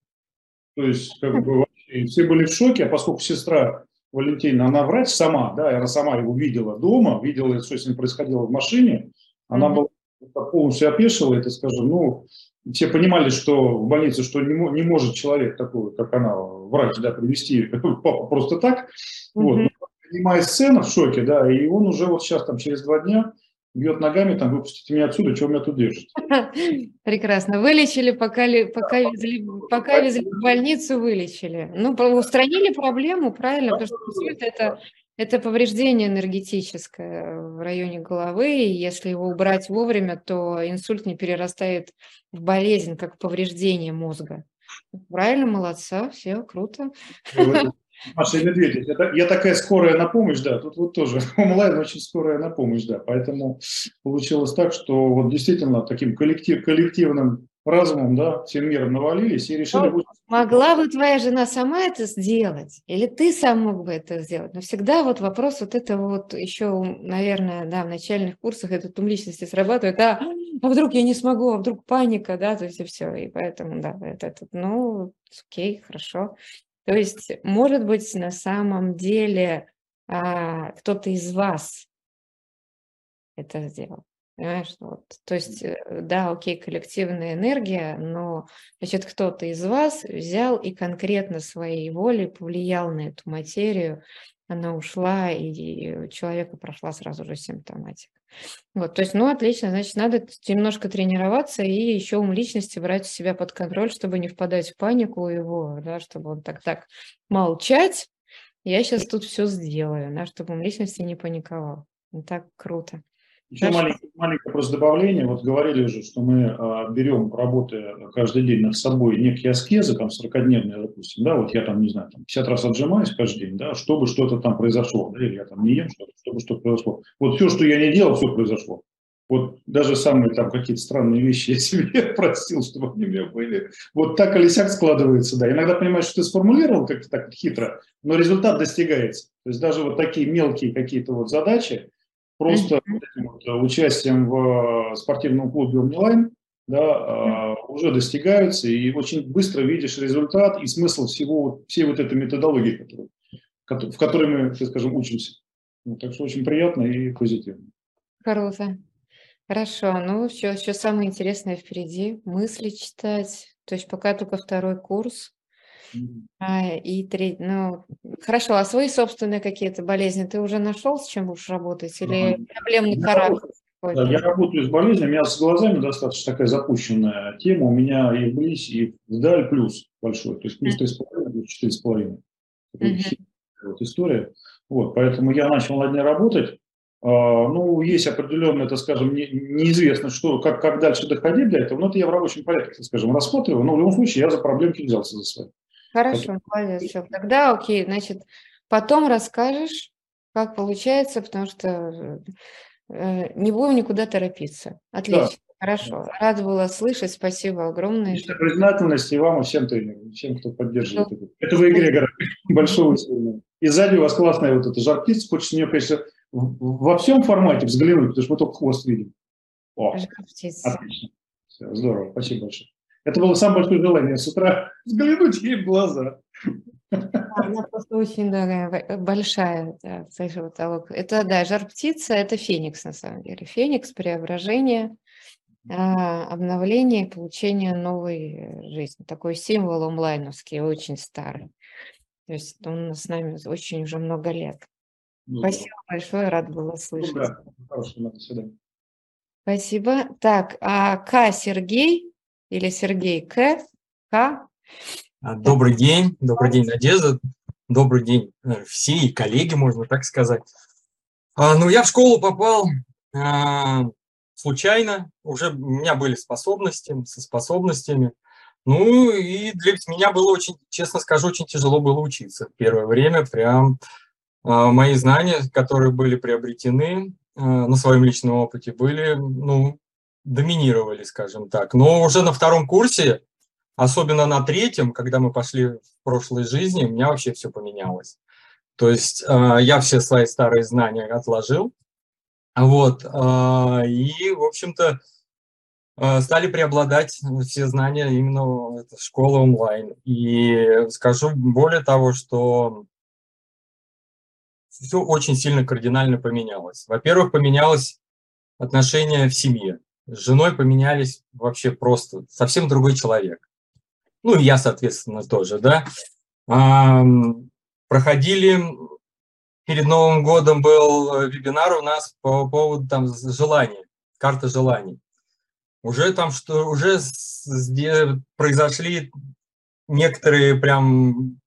То есть как бы все были в шоке, а поскольку сестра Валентина, она врач сама, да, она сама его видела дома, видела, что с ним происходило в машине, она mm-hmm. была полностью опешила, это, скажем, ну, все понимали, что в больнице, что не, не может человек такой, как она, врач, да, привести папу просто так. Mm-hmm. Вот. Принимает сцена в шоке, да, и он уже вот сейчас там через два дня бьет ногами, там, выпустите меня отсюда, чего меня тут держите. Прекрасно. Вылечили, пока, пока, везли, пока везли в больницу, вылечили. Ну, устранили проблему, правильно, потому что инсульт – это, это повреждение энергетическое в районе головы, и если его убрать вовремя, то инсульт не перерастает в болезнь, как повреждение мозга. Правильно, молодца, все, круто. Маша Медведь, это, я такая скорая на помощь, да, тут вот тоже онлайн очень скорая на помощь, да, поэтому получилось так, что вот действительно таким коллектив, коллективным разумом, да, всем миром навалились и решили... Ну, могла бы твоя жена сама это сделать, или ты сам мог бы это сделать, но всегда вот вопрос вот этого вот еще, наверное, да, в начальных курсах этот ум личности срабатывает, а, а вдруг я не смогу, а вдруг паника, да, то есть и все, и поэтому, да, это, это ну, окей, хорошо. То есть, может быть, на самом деле а, кто-то из вас это сделал. Понимаешь, вот. То есть, э, да, окей, коллективная энергия, но, значит, кто-то из вас взял и конкретно своей волей повлиял на эту материю, она ушла, и у человека прошла сразу же симптоматика. Вот, то есть, ну, отлично, значит, надо немножко тренироваться и еще ум личности брать себя под контроль, чтобы не впадать в панику его, да, чтобы он так-так молчать, я сейчас тут все сделаю, да, чтобы ум личности не паниковал. Так круто. Еще маленькое, маленькое просто добавление. Вот говорили уже, что мы а, берем, работая каждый день над собой, некие аскезы, там, 40-дневные, допустим, да, вот я там, не знаю, там, 50 раз отжимаюсь каждый день, да, чтобы что-то там произошло, да, или я там не ем что-то, чтобы что-то произошло. Вот все, что я не делал, все произошло. Вот даже самые там какие-то странные вещи я себе просил, чтобы они у меня были. Вот так или сяк складывается, да. Иногда понимаешь, что ты сформулировал как-то так хитро, но результат достигается. То есть даже вот такие мелкие какие-то вот задачи, Просто mm-hmm. вот, э, участием в э, спортивном клубе онлайн да, mm-hmm. уже достигаются, и очень быстро видишь результат и смысл всего, всей вот этой методологии, которую, в которой мы, так скажем, учимся. Ну, так что очень приятно и позитивно. Круто. Хорошо. Ну, все, все самое интересное впереди. Мысли читать. То есть пока только второй курс. А, и треть, ну, хорошо, а свои собственные какие-то болезни ты уже нашел, с чем будешь работать? Или ну, проблемный характер? Да, я работаю с болезнями, у меня с глазами достаточно такая запущенная тема, у меня и вблизь, и вдаль плюс большой, то есть плюс 3,5, плюс 4,5. Mm-hmm. Вот история. Вот, поэтому я начал над ней работать. А, ну, есть определенное, так скажем, не, неизвестно, что, как, как дальше доходить до этого, но это я в рабочем порядке, так скажем, рассматриваю, но в любом случае я за проблемки взялся за свои. Хорошо, молодец, все. Тогда окей, значит, потом расскажешь, как получается, потому что э, не будем никуда торопиться. Отлично, да. хорошо. Рада была слышать, спасибо огромное. Личная признательность и вам, и всем тренерам, всем, кто поддерживает ну, это. Вы, Грегор, большого усилия. И сзади у вас классная вот эта жар птица, хочется нее, конечно, во всем формате взглянуть, потому что мы только хвост видим. О, отлично. Все, здорово, спасибо большое. Это было самое большое желание с утра взглянуть ей в глаза. Она просто очень дорогая, большая, да, потолок. Это, да, жар-птица, это феникс на самом деле. Феникс, преображение, а, обновление, получение новой жизни. Такой символ онлайновский, очень старый. То есть он с нами очень уже много лет. Ну, Спасибо да. большое, рад была слышать. Ну, да, хорошего, до свидания. Спасибо. Так, а К. Сергей или Сергей К. К. А, добрый день, добрый день, Надежда, добрый день э, все и коллеги, можно так сказать. А, ну, я в школу попал а, случайно, уже у меня были способности, со способностями. Ну, и для меня было очень, честно скажу, очень тяжело было учиться. В первое время прям а, мои знания, которые были приобретены а, на своем личном опыте, были, ну, доминировали, скажем так. Но уже на втором курсе, особенно на третьем, когда мы пошли в прошлой жизни, у меня вообще все поменялось. То есть э, я все свои старые знания отложил, вот, э, и, в общем-то, э, стали преобладать все знания именно школы онлайн. И скажу более того, что все очень сильно кардинально поменялось. Во-первых, поменялось отношение в семье с женой поменялись вообще просто, совсем другой человек. Ну, и я, соответственно, тоже, да. Проходили, перед Новым годом был вебинар у нас по поводу там желаний, карты желаний. Уже там, что уже произошли некоторые прям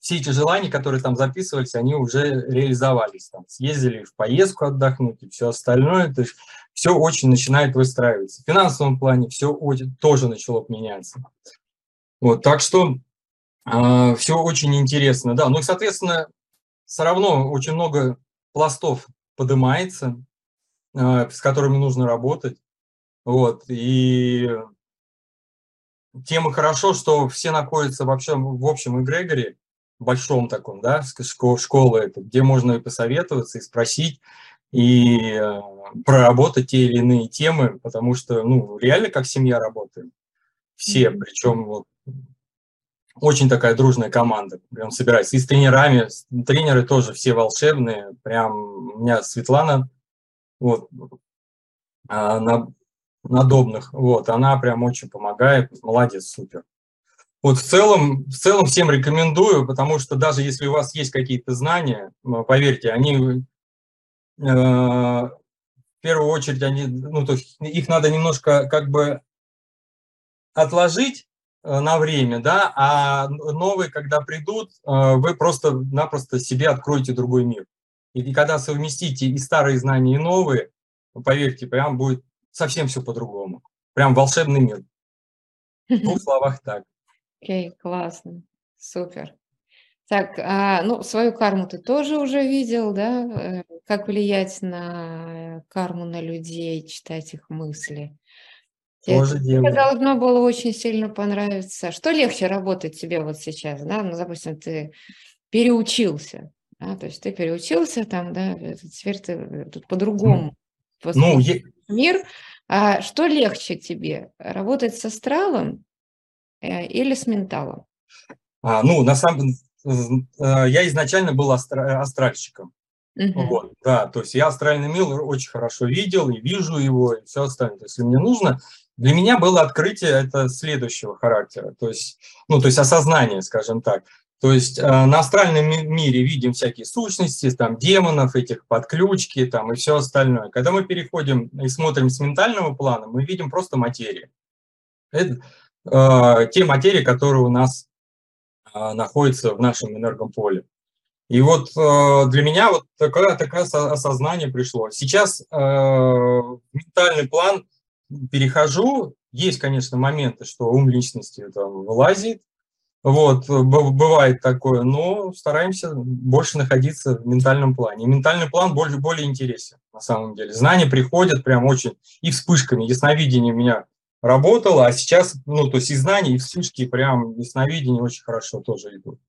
все эти желания, которые там записывались, они уже реализовались. Там, съездили в поездку отдохнуть и все остальное. То есть все очень начинает выстраиваться. В финансовом плане все очень, тоже начало меняться. Вот, так что э, а, все очень интересно. Да, ну и, соответственно, все равно очень много пластов поднимается, э, с которыми нужно работать. Вот, и тема хорошо, что все находятся вообще в общем эгрегоре, большом таком, да, школы, это, где можно и посоветоваться, и спросить, и э, проработать те или иные темы, потому что, ну, реально как семья работаем. Все, причем вот, очень такая дружная команда, прям собирается. И с тренерами, тренеры тоже все волшебные, прям у меня Светлана, вот, а, на, надобных, вот, она прям очень помогает, молодец, супер. Вот в целом, в целом всем рекомендую, потому что даже если у вас есть какие-то знания, поверьте, они в первую очередь они, ну, то есть их надо немножко как бы отложить э, на время, да, а новые, когда придут, э, вы просто-напросто себе откроете другой мир. И когда совместите и старые знания, и новые, поверьте, прям будет совсем все по-другому. Прям волшебный мир. В двух словах так. Окей, okay, классно, супер. Так, а, ну, свою карму ты тоже уже видел, да? Э, как влиять на карму на людей, читать их мысли? Тоже Это должно было очень сильно понравиться. Что легче работать тебе вот сейчас, да? Ну, допустим, ты переучился, да? то есть ты переучился там, да, теперь ты э, тут по-другому ну, я... мир. А что легче тебе, работать с астралом э, или с менталом? А, ну, на самом э, я изначально был астра... астральщиком. Угу. Вот, да, то есть я астральный мир очень хорошо видел и вижу его, и все остальное. То есть, если мне нужно, для меня было открытие это следующего характера, то есть, ну, то есть осознание, скажем так. То есть э, на астральном мире видим всякие сущности, там демонов, этих подключки там и все остальное. Когда мы переходим и смотрим с ментального плана, мы видим просто материю. Это э, те материи, которые у нас э, находятся в нашем энергом поле. И вот э, для меня вот такое, такое осознание пришло. Сейчас э, ментальный план перехожу, есть, конечно, моменты, что ум личности там вылазит, вот, бывает такое, но стараемся больше находиться в ментальном плане. И ментальный план более, более интересен, на самом деле. Знания приходят прям очень, и вспышками. Ясновидение у меня работало, а сейчас, ну, то есть и знания, и вспышки, прям ясновидение очень хорошо тоже идут.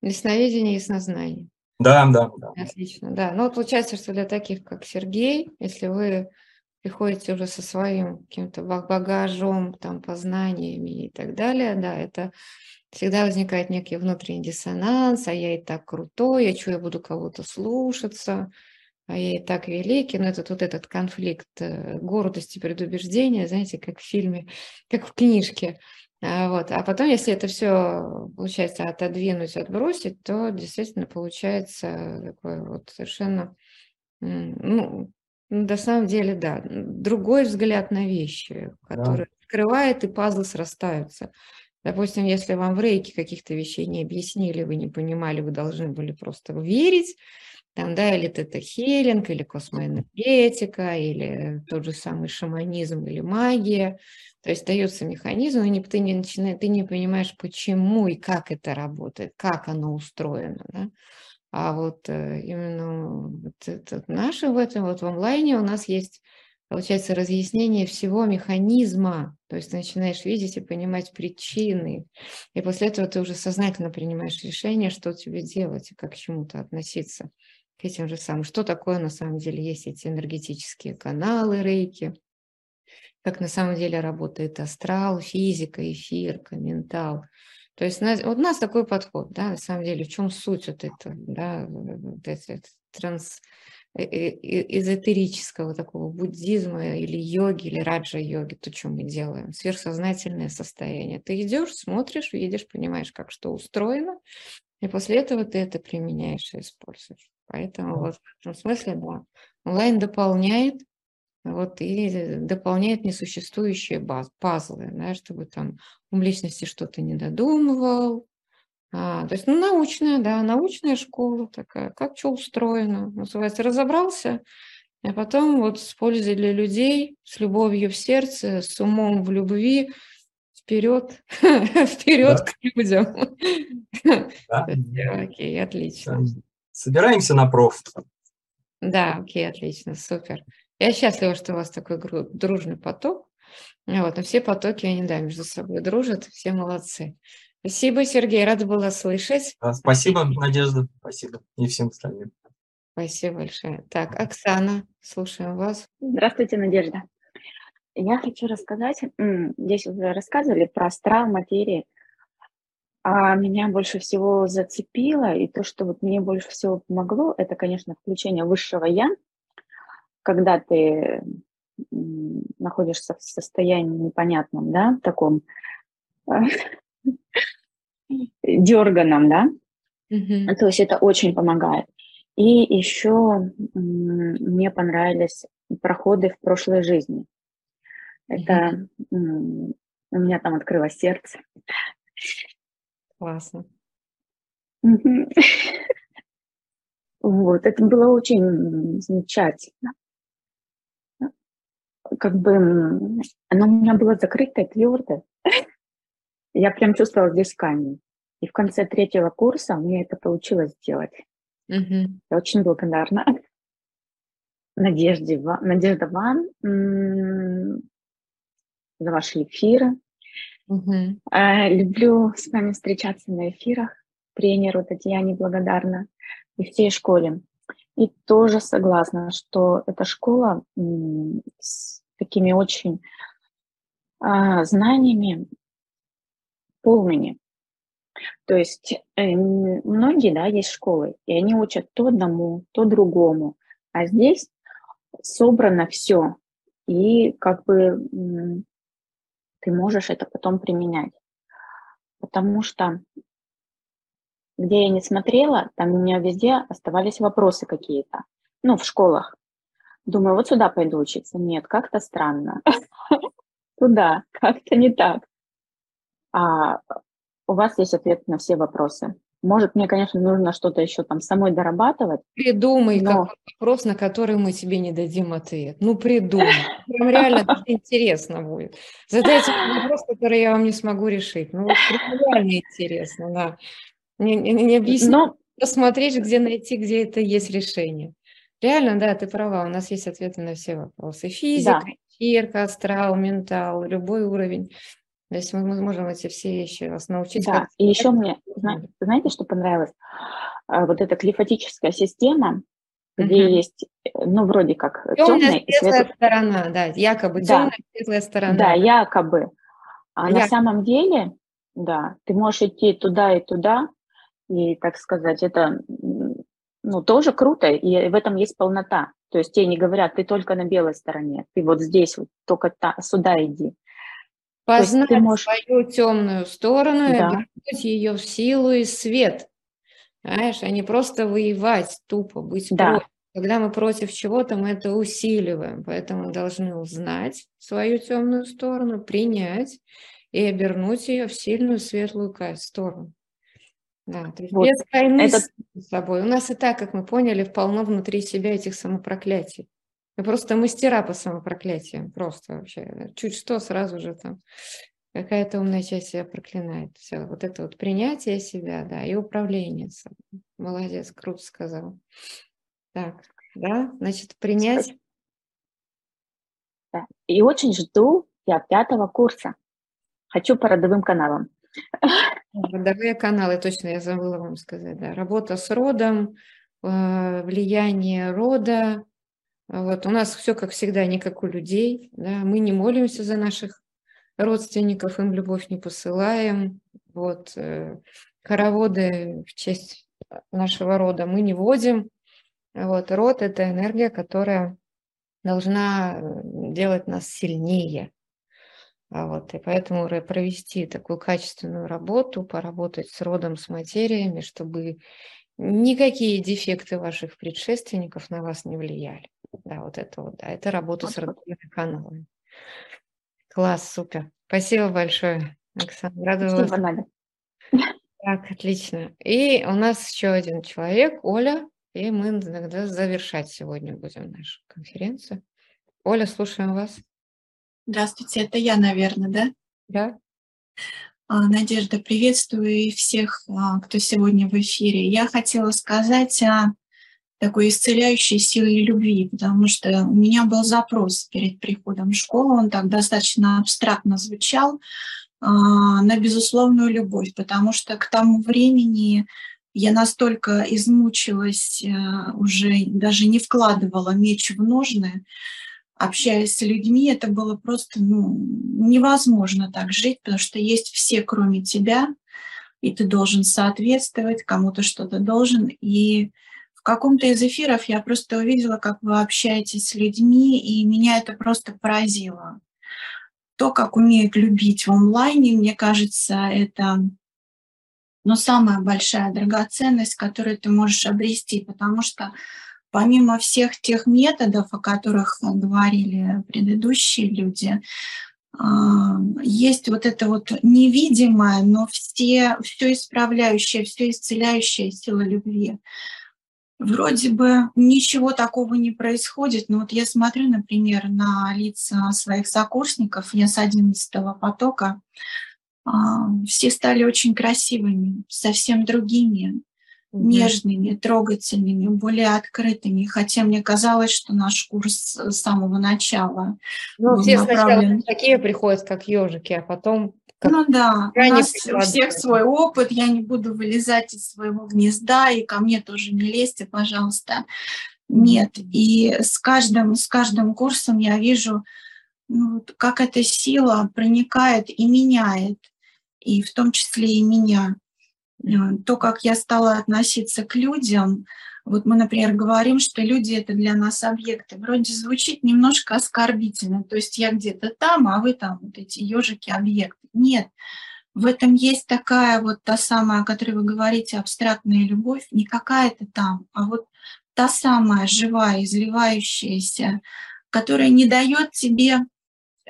Ясновидение, яснознание. Да, да, да. Отлично, да. Ну, получается, что для таких, как Сергей, если вы приходите уже со своим каким-то багажом, там, познаниями и так далее, да, это всегда возникает некий внутренний диссонанс, а я и так крутой, а что я буду кого-то слушаться, а я и так великий, но этот вот этот конфликт э, гордости, предубеждения, знаете, как в фильме, как в книжке, а, вот. А потом, если это все получается отодвинуть, отбросить, то действительно получается такое вот совершенно, ну, ну, на самом деле, да, другой взгляд на вещи, который да. открывает, и пазлы срастаются. Допустим, если вам в рейке каких-то вещей не объяснили, вы не понимали, вы должны были просто верить, там, да, или тета-хелинг, или космоэнергетика, или тот же самый шаманизм или магия. То есть дается механизм, и ты не, начинаешь, ты не понимаешь, почему и как это работает, как оно устроено. Да? А вот э, именно вот это, наше в этом, вот в онлайне у нас есть, получается, разъяснение всего механизма. То есть ты начинаешь видеть и понимать причины. И после этого ты уже сознательно принимаешь решение, что тебе делать и как к чему-то относиться к этим же самым. Что такое на самом деле есть эти энергетические каналы рейки, как на самом деле работает астрал, физика, эфирка, ментал. То есть у нас такой подход, да, на самом деле, в чем суть вот этого, да, вот это, транс, э, э, эзотерического такого буддизма или йоги, или раджа-йоги, то, что мы делаем, сверхсознательное состояние. Ты идешь, смотришь, видишь, понимаешь, как что устроено, и после этого ты это применяешь и используешь. Поэтому вот в этом смысле, да, онлайн дополняет вот, и дополняет несуществующие баз, пазлы, да, чтобы там ум личности что-то не додумывал. А, то есть, ну, научная, да, научная школа такая, как что устроено, называется, разобрался, а потом вот с пользой для людей, с любовью в сердце, с умом в любви, вперед, вперед к людям. Окей, отлично. Собираемся на проф. Да, окей, отлично, супер. Я счастлива, что у вас такой дружный поток. Вот, но все потоки, они, да, между собой дружат, все молодцы. Спасибо, Сергей, рада была слышать. спасибо, Надежда, спасибо и всем остальным. Спасибо большое. Так, Оксана, слушаем вас. Здравствуйте, Надежда. Я хочу рассказать, здесь уже рассказывали про астрал, материи, а меня больше всего зацепило, и то, что вот мне больше всего помогло, это, конечно, включение высшего «я», когда ты находишься в состоянии непонятном, да, таком, дерганом, да? Mm-hmm. То есть это очень помогает. И еще мне понравились проходы в прошлой жизни. Это mm-hmm. у меня там открылось сердце. Классно. Вот, это было очень замечательно. Как бы оно у меня было закрытое, твердое. Я прям чувствовала здесь камень. И в конце третьего курса мне это получилось сделать. Угу. Я очень благодарна Надежде, Надежда вам за ваши эфиры. Угу. Люблю с вами встречаться на эфирах. Тренеру Татьяне благодарна и всей школе. И тоже согласна, что эта школа с такими очень а, знаниями полными. То есть э, многие, да, есть школы, и они учат то одному, то другому, а здесь собрано все, и как бы ты можешь это потом применять. Потому что где я не смотрела, там у меня везде оставались вопросы какие-то. Ну, в школах. Думаю, вот сюда пойду учиться. Нет, как-то странно. Туда, как-то не так. А у вас есть ответ на все вопросы. Может, мне, конечно, нужно что-то еще там самой дорабатывать. Придумай но... вопрос, на который мы тебе не дадим ответ. Ну, придумай. Прям реально интересно будет. Задайте вопрос, который я вам не смогу решить. Ну, вот реально интересно, да. Не, не, не объясни, Но... посмотреть, где найти, где это есть решение. Реально, да, ты права, у нас есть ответы на все вопросы. Физика, да. фирка, астрал, ментал, любой уровень. То есть мы, можем эти все вещи вас научить. Да, и еще мне, знаете, что понравилось? А, вот эта клифатическая система, где угу. есть, ну, вроде как темная, и светлая сторона, да, якобы да. темная, светлая сторона. Да, якобы. А якобы. на самом деле, да, ты можешь идти туда и туда, и, так сказать, это ну, тоже круто, и в этом есть полнота. То есть тебе не говорят, ты только на белой стороне, ты вот здесь, вот только та, сюда иди. Познать ты можешь... свою темную сторону да. и обернуть ее в силу и свет. Знаешь, а не просто воевать тупо, быть да. против. Когда мы против чего-то, мы это усиливаем. Поэтому должны узнать свою темную сторону, принять и обернуть ее в сильную светлую сторону. Да, то есть вот. без войны Это... с собой. У нас и так, как мы поняли, полно внутри себя этих самопроклятий. Мы просто мастера по самопроклятиям, просто вообще. Чуть что, сразу же там какая-то умная часть себя проклинает. Все, вот это вот принятие себя, да, и управление собой. Молодец, круто сказал. Так, да, значит, принять. Да. И очень жду я пятого курса. Хочу по родовым каналам. Родовые каналы, точно, я забыла вам сказать, да. Работа с родом, э, влияние рода. Вот у нас все, как всегда, не как у людей. Да. Мы не молимся за наших родственников, им любовь не посылаем. Вот э, хороводы в честь нашего рода мы не водим. Вот род – это энергия, которая должна э, делать нас сильнее. А вот, и поэтому провести такую качественную работу, поработать с родом, с материями, чтобы никакие дефекты ваших предшественников на вас не влияли. Да, вот это вот, да, это работа с родовыми каналами. Класс, супер. Спасибо большое, Оксана. Рада Спасибо, Надя. Так, отлично. И у нас еще один человек, Оля, и мы иногда завершать сегодня будем нашу конференцию. Оля, слушаем вас. Здравствуйте, это я, наверное, да? Да. А, Надежда, приветствую всех, а, кто сегодня в эфире. Я хотела сказать о такой исцеляющей силе любви, потому что у меня был запрос перед приходом в школу, он так достаточно абстрактно звучал, а, на безусловную любовь, потому что к тому времени я настолько измучилась, уже даже не вкладывала меч в ножны, общаясь с людьми, это было просто ну, невозможно так жить, потому что есть все, кроме тебя, и ты должен соответствовать, кому-то что-то должен. И в каком-то из эфиров я просто увидела, как вы общаетесь с людьми, и меня это просто поразило. то, как умеют любить в онлайне, мне кажется, это ну, самая большая драгоценность, которую ты можешь обрести, потому что помимо всех тех методов, о которых говорили предыдущие люди, а, есть вот это вот невидимое, но все, все исправляющее, все исцеляющая сила любви. Вроде бы ничего такого не происходит, но вот я смотрю, например, на лица своих сокурсников, я с 11 потока, а, все стали очень красивыми, совсем другими, угу. нежными, трогательными, более открытыми. Хотя мне казалось, что наш курс с самого начала ну, был все направлен... сначала такие приходят, как ежики, а потом ну да, у нас у всех свой опыт, я не буду вылезать из своего гнезда, и ко мне тоже не лезьте, пожалуйста. Нет, и с каждым, с каждым курсом я вижу, ну, как эта сила проникает и меняет, и в том числе и меня. Э, то, как я стала относиться к людям, вот мы, например, говорим, что люди это для нас объекты. Вроде звучит немножко оскорбительно. То есть я где-то там, а вы там вот эти ежики объекты. Нет. В этом есть такая вот та самая, о которой вы говорите, абстрактная любовь, не какая-то там, а вот та самая живая, изливающаяся, которая не дает тебе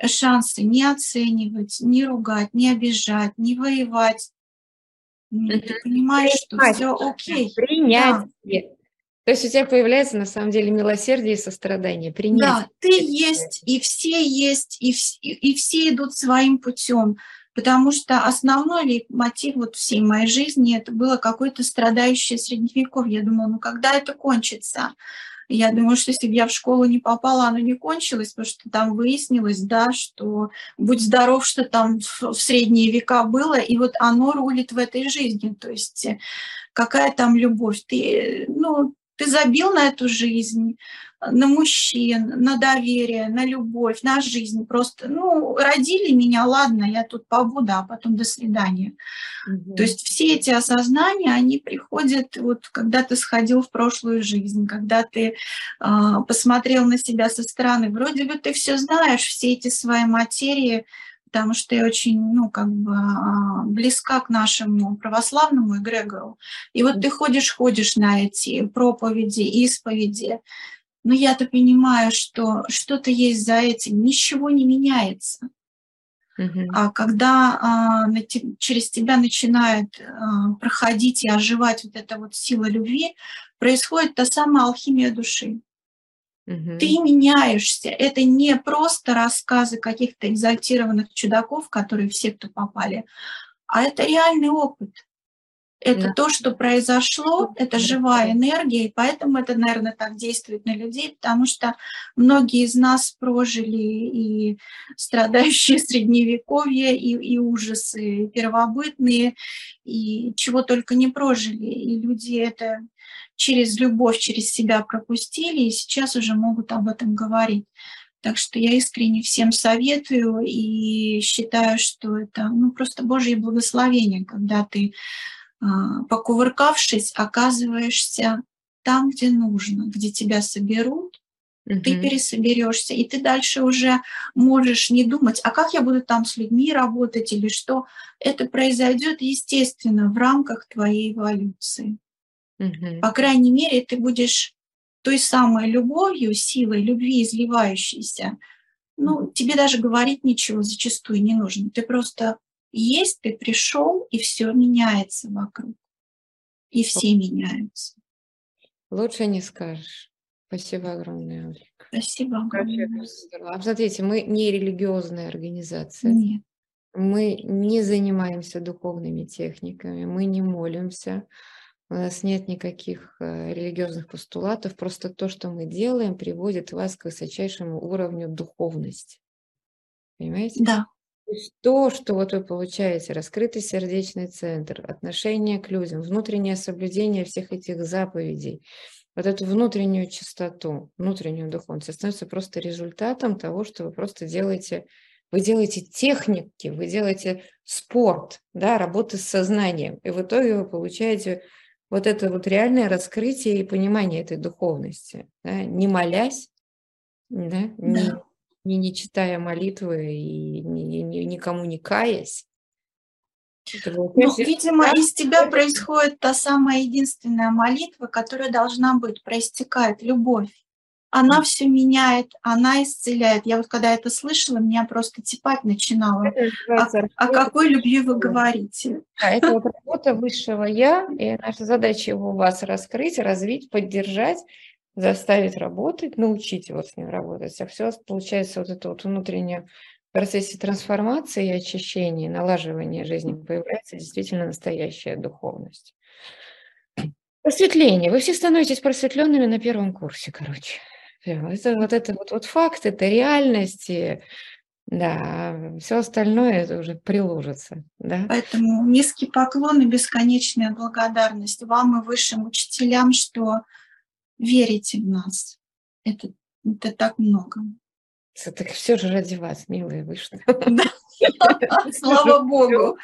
шансы не оценивать, не ругать, не обижать, не воевать. Ты понимаешь, что все окей. Принять. Да. То есть у тебя появляется на самом деле милосердие и сострадание. Принять. Да, ты есть, и все есть, и, вс- и все идут своим путем. Потому что основной мотив вот всей моей жизни это было какое-то страдающее средневековье. Я думала, ну когда это кончится? Я думаю, что если бы я в школу не попала, оно не кончилось, потому что там выяснилось, да, что будь здоров, что там в средние века было, и вот оно рулит в этой жизни. То есть э, какая там любовь? Ты, ну, ты забил на эту жизнь, на мужчин, на доверие, на любовь, на жизнь. Просто, ну, родили меня, ладно, я тут побуду, а потом до свидания. Угу. То есть все эти осознания, они приходят, вот когда ты сходил в прошлую жизнь, когда ты э, посмотрел на себя со стороны. Вроде бы ты все знаешь, все эти свои материи, потому что я очень, ну, как бы а, близка к нашему православному эгрегору. И вот ты ходишь, ходишь на эти проповеди, исповеди, но я-то понимаю, что что-то есть за этим, ничего не меняется. Uh-huh. А когда а, на те, через тебя начинает а, проходить и оживать вот эта вот сила любви, происходит та самая алхимия души. Uh-huh. Ты меняешься. Это не просто рассказы каких-то экзальтированных чудаков, которые все, кто попали, а это реальный опыт. Это да. то, что произошло, это живая энергия, и поэтому это, наверное, так действует на людей, потому что многие из нас прожили и страдающие средневековье, и, и ужасы первобытные, и чего только не прожили. И люди это через любовь, через себя пропустили, и сейчас уже могут об этом говорить. Так что я искренне всем советую и считаю, что это ну, просто Божье благословение, когда ты покувыркавшись, оказываешься там, где нужно, где тебя соберут, угу. ты пересоберешься, и ты дальше уже можешь не думать, а как я буду там с людьми работать или что. Это произойдет естественно в рамках твоей эволюции. Угу. По крайней мере, ты будешь той самой любовью, силой любви изливающейся. Ну, тебе даже говорить ничего зачастую не нужно. Ты просто есть, ты пришел, и все меняется вокруг. И все меняются. Лучше не скажешь. Спасибо огромное, Олег. Спасибо огромное. А смотрите, мы не религиозная организация. Нет. Мы не занимаемся духовными техниками, мы не молимся, у нас нет никаких э, религиозных постулатов, просто то, что мы делаем, приводит вас к высочайшему уровню духовности. Понимаете? Да. То что вот вы получаете, раскрытый сердечный центр, отношение к людям, внутреннее соблюдение всех этих заповедей, вот эту внутреннюю чистоту, внутреннюю духовность, становится просто результатом того, что вы просто делаете, вы делаете техники, вы делаете спорт, да, работы с сознанием, и в итоге вы получаете вот это вот реальное раскрытие и понимание этой духовности, да, не молясь, да, не, не, не читая молитвы и ни, ни, никому не каясь. Ну, видимо, из тебя происходит та самая единственная молитва, которая должна быть, проистекает любовь. Она все меняет, она исцеляет. Я вот когда это слышала, меня просто тепать начинало. О, о какой любви вы говорите? А это вот работа высшего я, и наша задача его у вас раскрыть, развить, поддержать, заставить работать, научить его с ним работать. А все получается вот это вот внутреннее в процессе трансформации и очищения, налаживания жизни появляется действительно настоящая духовность. Просветление. Вы все становитесь просветленными на первом курсе, короче. Это вот это вот, вот факт, это реальности, да, все остальное это уже приложится, да. Поэтому низкий поклон и бесконечная благодарность вам и высшим учителям, что верите в нас. Это, это так много. Так все же ради вас, милые, вышло. Слава Богу.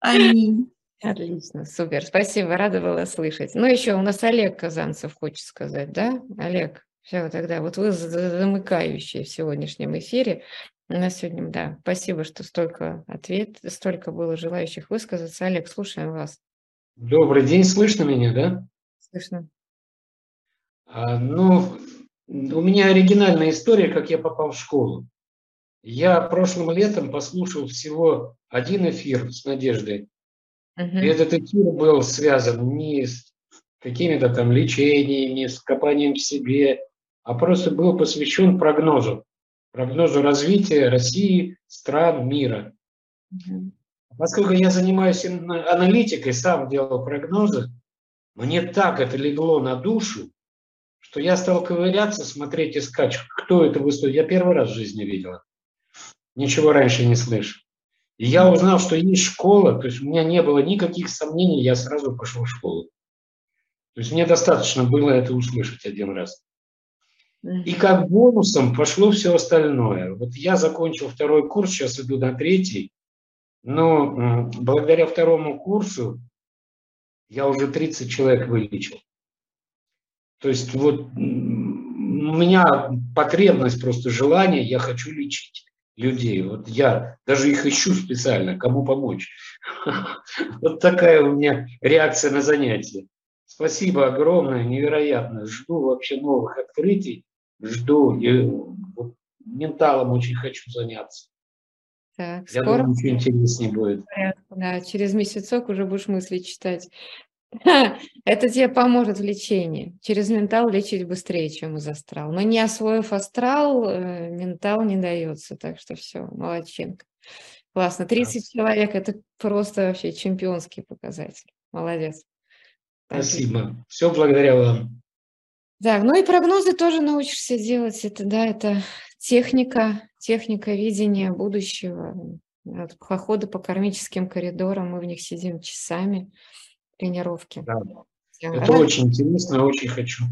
Аминь. Отлично, супер, спасибо, рада была слышать. Ну, еще у нас Олег Казанцев хочет сказать, да? Олег, все, тогда вот вы замыкающие в сегодняшнем эфире. У нас сегодня, да, спасибо, что столько ответ, столько было желающих высказаться. Олег, слушаем вас. Добрый день, слышно меня, да? Слышно. Ну, у меня оригинальная история, как я попал в школу. Я прошлым летом послушал всего один эфир с Надеждой. Uh-huh. И этот эфир был связан не с какими-то там лечениями, с копанием в себе, а просто был посвящен прогнозу. Прогнозу развития России, стран, мира. Uh-huh. Поскольку я занимаюсь аналитикой, сам делал прогнозы, мне так это легло на душу, что я стал ковыряться, смотреть, искать, кто это выступит. Я первый раз в жизни видел. Ничего раньше не слышал. И я узнал, что есть школа, то есть у меня не было никаких сомнений, я сразу пошел в школу. То есть мне достаточно было это услышать один раз. И как бонусом пошло все остальное. Вот я закончил второй курс, сейчас иду на третий. Но благодаря второму курсу я уже 30 человек вылечил. То есть вот у меня потребность, просто желание, я хочу лечить людей. Вот я даже их ищу специально, кому помочь. Вот такая у меня реакция на занятие. Спасибо огромное, невероятно. Жду вообще новых открытий, жду. И вот менталом очень хочу заняться. Так, Я скоро... думаю, ничего интереснее будет. Да, через месяцок уже будешь мысли читать. Это тебе поможет в лечении. Через ментал лечить быстрее, чем из астрал. Но не освоив астрал, э, ментал не дается. Так что все, молодчинка. Классно. 30 человек – это просто вообще чемпионский показатель. Молодец. Спасибо. Все благодаря вам. Да, ну и прогнозы тоже научишься делать. Это, да, это техника, техника видения будущего. От похода по кармическим коридорам, мы в них сидим часами тренировки. Да. Это Рад... очень интересно, очень хочу.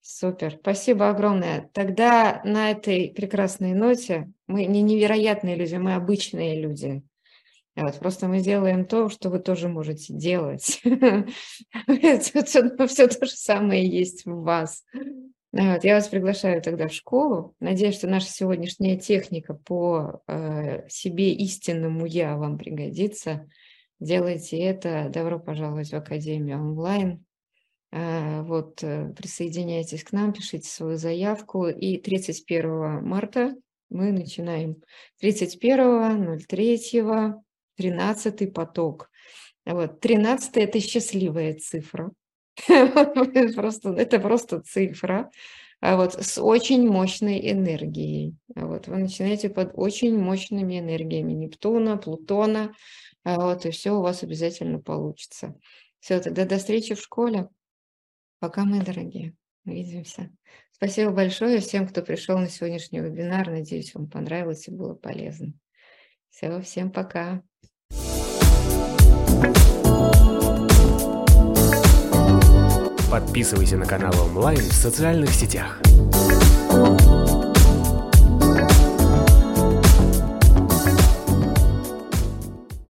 Супер, спасибо огромное. Тогда на этой прекрасной ноте мы не невероятные люди, мы обычные люди. Вот, просто мы делаем то, что вы тоже можете делать. Все то же самое есть в вас. Вот, я вас приглашаю тогда в школу. Надеюсь, что наша сегодняшняя техника по э, себе истинному я вам пригодится делайте это. Добро пожаловать в Академию онлайн. А, вот, э, присоединяйтесь к нам, пишите свою заявку. И 31 марта мы начинаем. 31, 03, 13 поток. Вот, 13 – это счастливая цифра. просто, это просто цифра а вот с очень мощной энергией. Вот вы начинаете под очень мощными энергиями Нептуна, Плутона, вот, и все у вас обязательно получится. Все, тогда до встречи в школе. Пока, мои дорогие. Увидимся. Спасибо большое всем, кто пришел на сегодняшний вебинар. Надеюсь, вам понравилось и было полезно. Все, всем пока. Подписывайся на канал онлайн в социальных сетях.